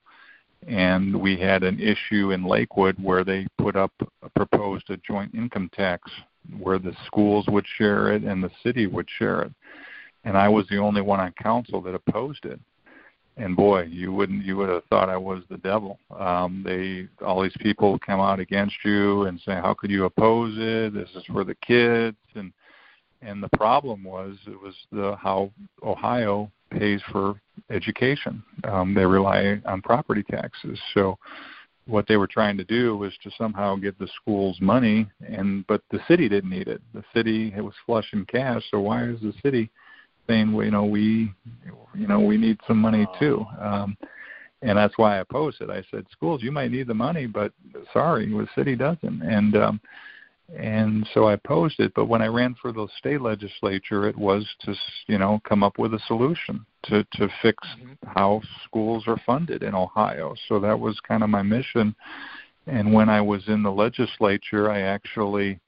and we had an issue in Lakewood where they put up a proposed a joint income tax where the schools would share it and the city would share it. And I was the only one on council that opposed it. And boy, you wouldn't you would have thought I was the devil. Um, they all these people come out against you and say, How could you oppose it? This is for the kids and and the problem was it was the how Ohio pays for education. Um, they rely on property taxes. So what they were trying to do was to somehow get the schools money and but the city didn't need it. The city it was flush in cash so why is the city saying well, you know we you know we need some money too? Um and that's why i opposed it. I said schools you might need the money but sorry the city doesn't. And um and so I opposed it. But when I ran for the state legislature, it was to you know come up with a solution to to fix Mm-hmm. how schools are funded in Ohio. So that was kind of my mission. And when I was in the legislature, I actually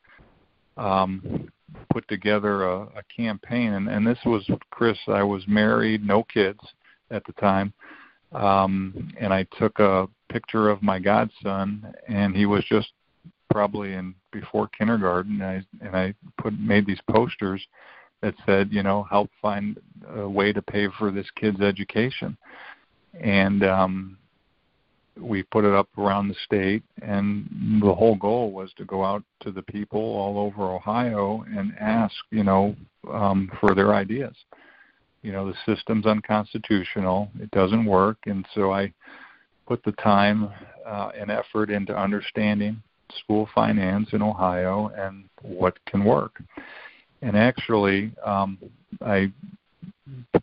um, put together a, a campaign, and, and this was Chris. I was married, no kids at the time, um, and I took a picture of my godson, and he was just probably in before kindergarten. And I and I put made these posters that said, you know, help find a way to pay for this kid's education, and um, we put it up around the state and the whole goal was to go out to the people all over ohio and ask you know um, for their ideas. You know the system's unconstitutional. It doesn't work. And so i put the time uh, and effort into understanding school finance in ohio and what can work and actually um, i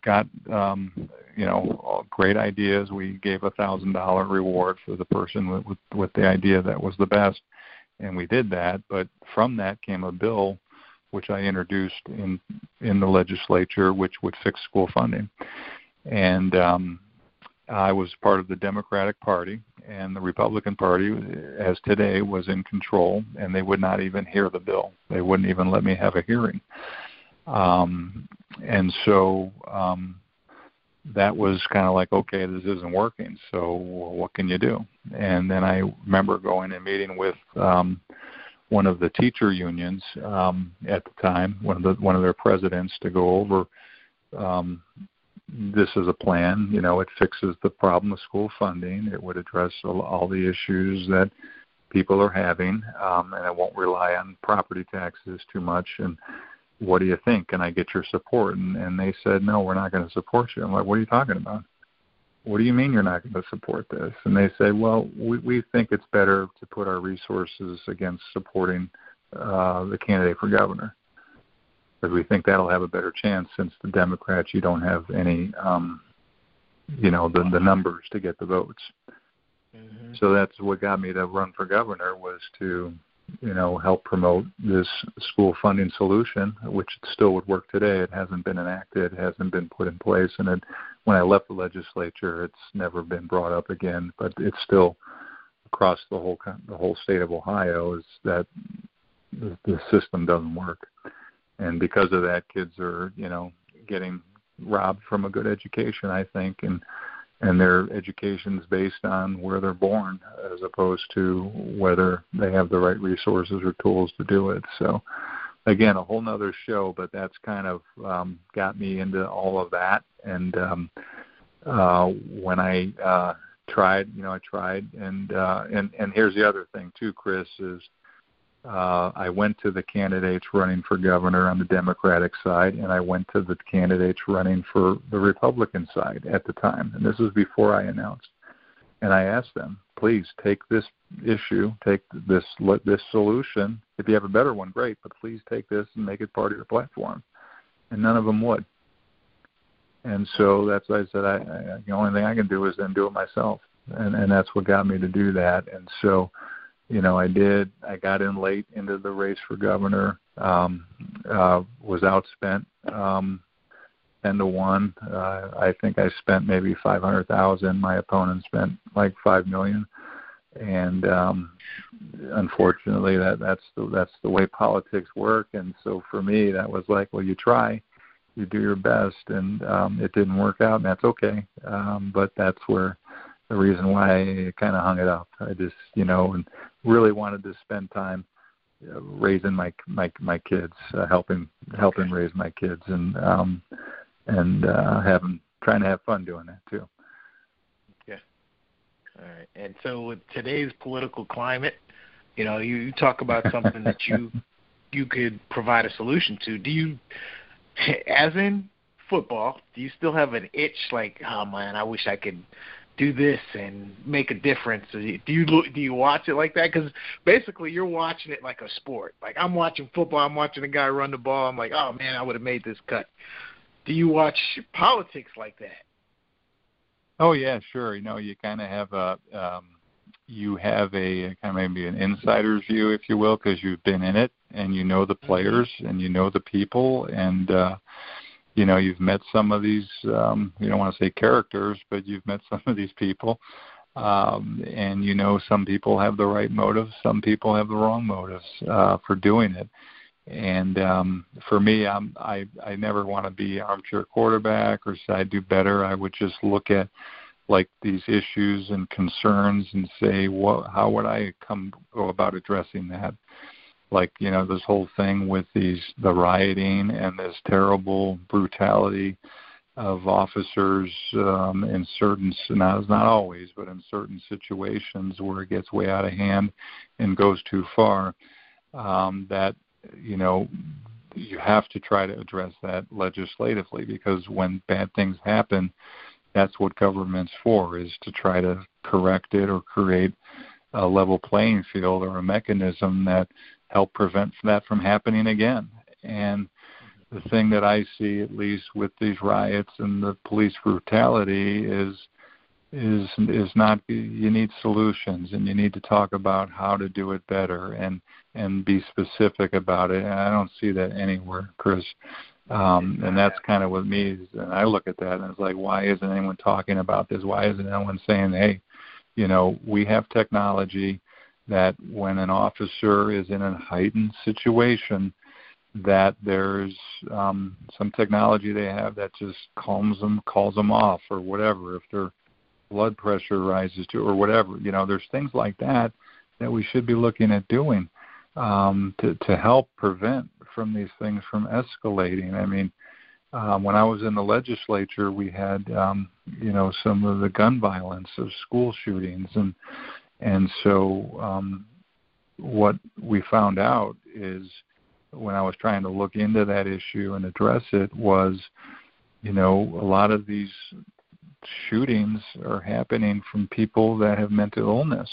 got um, you know great ideas. We gave a thousand dollar reward for the person with, with with the idea that was the best, and we did that. But from that came a bill, which I introduced in in the legislature, which would fix school funding, and um, I was part of the Democratic Party, and the Republican Party, as today, was in control, and they would not even hear the bill. They wouldn't even let me have a hearing. Um, and so um, that was kind of like, okay, this isn't working. So what can you do? And then I remember going and meeting with um, one of the teacher unions um, at the time, one of the one of their presidents, to go over. Um, this is a plan. You know, it fixes the problem of school funding. It would address all, all the issues that people are having, um, and it won't rely on property taxes too much. And what do you think? Can I get your support? And, and they said, no, we're not going to support you. I'm like, what are you talking about? What do you mean you're not going to support this? And they say, well, we, we think it's better to put our resources against supporting uh, the candidate for governor because we think that'll have a better chance since the Democrats, you don't have any, um, you know, the, the numbers to get the votes. Mm-hmm. So that's what got me to run for governor was to you know, help promote this school funding solution, which still would work today. It hasn't been enacted, it hasn't been put in place, and it, when I left the legislature, it's never been brought up again. But it's still across the whole the whole state of Ohio is that the, the system doesn't work, and because of that, kids are you know getting robbed from a good education, I think, and and their education is based on where they're born as opposed to whether they have the right resources or tools to do it. So again a whole nother show but that's kind of um, got me into all of that. And um, uh, when i uh, tried you know i tried and uh, and and here's the other thing too chris is uh, I went to the candidates running for governor on the Democratic side, and I went to the candidates running for the Republican side at the time. And this was before I announced. And I asked them, please take this issue, take this this solution. If you have a better one, great, but please take this and make it part of your platform. And none of them would. And so that's why I said I, I, the only thing I can do is then do it myself, and and that's what got me to do that. And so you know, I did. I got in late into the race for governor. Um, uh, was outspent um, ten to one. Uh, I think I spent maybe five hundred thousand. My opponent spent like five million, and um, unfortunately, that that's the that's the way politics work. And so for me, that was like, well, you try, you do your best, and um, it didn't work out, and that's okay. Um, but that's where the reason why I kind of hung it up. I just, you know, and really wanted to spend time uh, raising my my my kids, uh, helping helping raise my kids, and um, and uh, having trying to have fun doing that too. Yeah. All right. And so with today's political climate, you know, you, you talk about something that you you could provide a solution to. Do you, as in football, do you still have an itch like, oh man, I wish I could do this and make a difference. Do you do you watch it like that? Because basically, you're watching it like a sport. Like I'm watching football, I'm watching a guy run the ball. I'm like, oh man, I would have made this cut. Do you watch politics like that? Oh yeah, sure. You know, you kind of have a um, you have a kind of maybe an insider's view, if you will, because you've been in it and you know the players and you know the people and uh, you know you've met some of these. Um, you don't want to say characters, but you've met some of these people, um, and you know some people have the right motives, some people have the wrong motives uh, for doing it. And um, for me, I'm, I I never want to be armchair quarterback or say I do better. I would just look at like these issues and concerns and say what how would I come go about addressing that like you know this whole thing with these the rioting and this terrible brutality of officers um, in certain not not always but in certain situations where it gets way out of hand and goes too far um, that you know you have to try to address that legislatively because when bad things happen that's what government's for is to try to correct it or create a level playing field or a mechanism that help prevent that from happening again and the thing that I see at least with these riots and the police brutality is is is not you need solutions and you need to talk about how to do it better and and be specific about it and I don't see that anywhere Chris um, and that's kind of what me. And I look at that and it's like, why isn't anyone talking about this? Why isn't anyone saying, hey, you know, we have technology that when an officer is in a heightened situation, that there's um, some technology they have that just calms them, calls them off, or whatever. If their blood pressure rises to, or whatever, you know, there's things like that that we should be looking at doing um, to to help prevent from these things from escalating. I mean, um, when I was in the legislature, we had um, you know some of the gun violence of school shootings, and and so um, what we found out is when I was trying to look into that issue and address it was, you know, a lot of these shootings are happening from people that have mental illness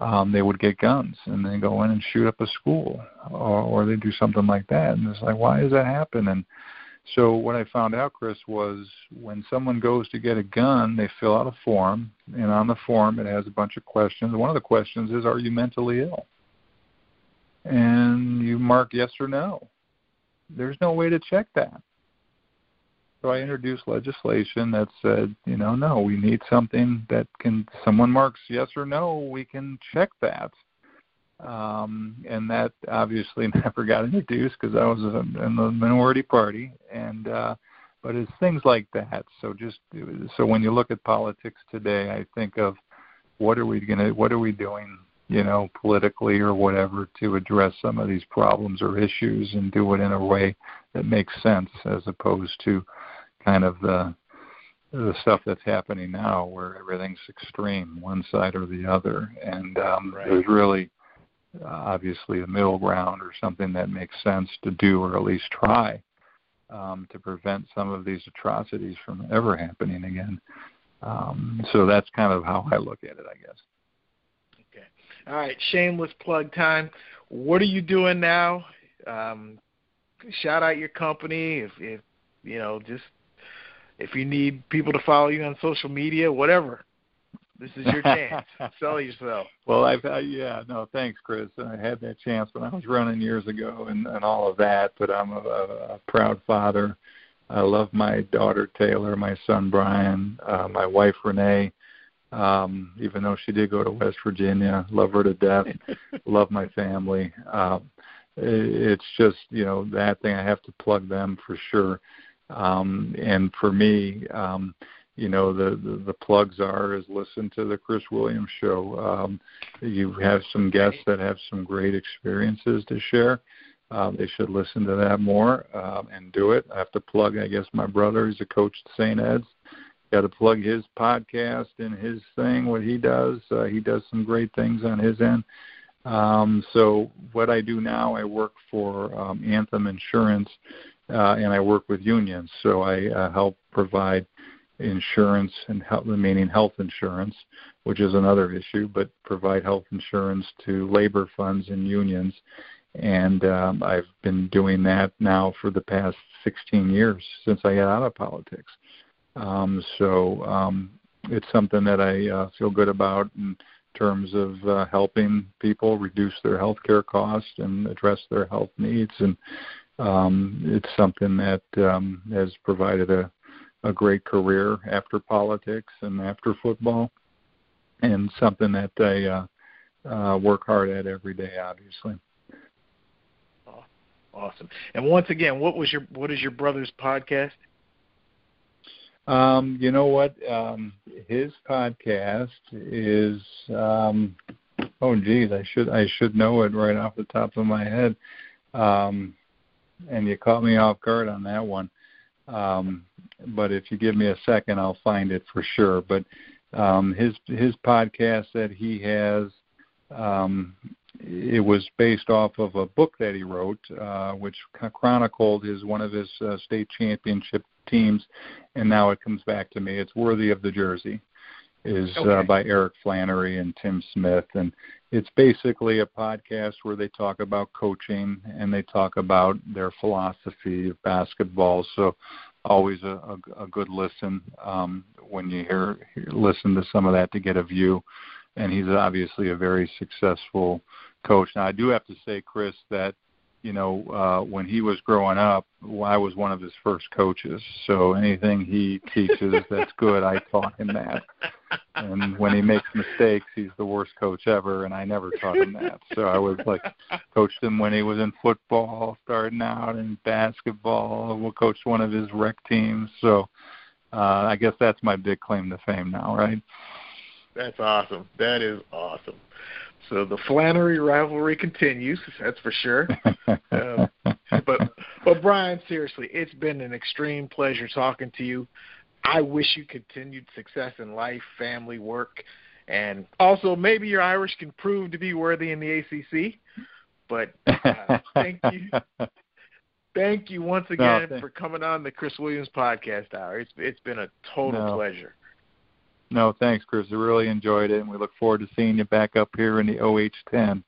um, they would get guns and then go in and shoot up a school, or, or they do something like that. And it's like, why does that happen? So what I found out, Chris, was when someone goes to get a gun, they fill out a form, and on the form it has a bunch of questions. One of the questions is, "Are you mentally ill?" And you mark yes or no. There's no way to check that. So I introduced legislation that said, you know, no, we need something that can someone marks yes or no, we can check that. Um, and that obviously never got introduced because I was in the minority party, and uh, but it's things like that. So just so when you look at politics today, I think of what are we gonna, what are we doing, you know, politically or whatever to address some of these problems or issues and do it in a way that makes sense as opposed to kind of the the stuff that's happening now where everything's extreme one side or the other and um right. there's really obviously a middle ground or something that makes sense to do or at least try um, to prevent some of these atrocities from ever happening again. Um, so that's kind of how I look at it I guess. Okay. All right. Shameless plug time. What are you doing now? Um, shout out your company. If, if you know just if you need people to follow you on social media, whatever, this is your chance. Sell yourself. Well, I've uh, yeah, no, thanks, Chris. I had that chance when I was running years ago and and all of that. But I'm a, a proud father. I love my daughter Taylor, my son Brian, uh, my wife Renee. Um, even though she did go to West Virginia, love her to death. love my family. Um, it's just you know that thing. I have to plug them for sure. Um, and for me, um, you know, the, the, the plugs are is listen to the Chris Williams show. Um, you have some guests that have some great experiences to share. Um, they should listen to that more um, and do it. I have to plug, I guess, my brother. He's a coach at St. Ed's. Got to plug his podcast and his thing, what he does. Uh, he does some great things on his end. Um, so what I do now, I work for um, Anthem Insurance, uh, and I work with unions. So I uh, help provide insurance and health, meaning health insurance, which is another issue, but provide health insurance to labor funds and unions. And um, I've been doing that now for the past 16 years since I got out of politics. Um, so um, it's something that I uh, feel good about in terms of uh, helping people reduce their health care costs and address their health needs. And um, it's something that um, has provided a, a great career after politics and after football, and something that they uh, uh, work hard at every day, obviously. Awesome. And once again, what was your what is your brother's podcast? Um, you know what? Um, his podcast is um, oh geez, I should I should know it right off the top of my head. Um, and you caught me off guard on that one. Um, but if you give me a second, I'll find it for sure. But um, his his podcast that he has, um, it was based off of a book that he wrote, uh, which chronicled his one of his uh, state championship teams, and now it comes back to me. It's worthy of the jersey, is uh, Okay. uh, by Eric Flannery and Tim Smith, and it's basically a podcast where they talk about coaching and they talk about their philosophy of basketball. So always a, a, a good listen um, when you hear, hear listen to some of that to get a view. And he's obviously a very successful coach. Now I do have to say, Chris, that you know uh, when he was growing up, I was one of his first coaches. So anything he teaches that's good, I taught him that. And when he makes mistakes, he's the worst coach ever, and I never taught him that. So I was like, coached him when he was in football, starting out in basketball. We coached one of his rec teams. So uh, I guess that's my big claim to fame now, right? That's awesome. That is awesome. So the Flannery rivalry continues. That's for sure. Um, but but Bryan, seriously, it's been an extreme pleasure talking to you. I wish you continued success in life, family, work, and also maybe your Irish can prove to be worthy in the ACC. But uh, thank you, thank you once again thank- for coming on the Chris Williams Podcast Hour. It's it's been a total No. pleasure. No, thanks, Chris. I really enjoyed it, and we look forward to seeing you back up here in the OH10.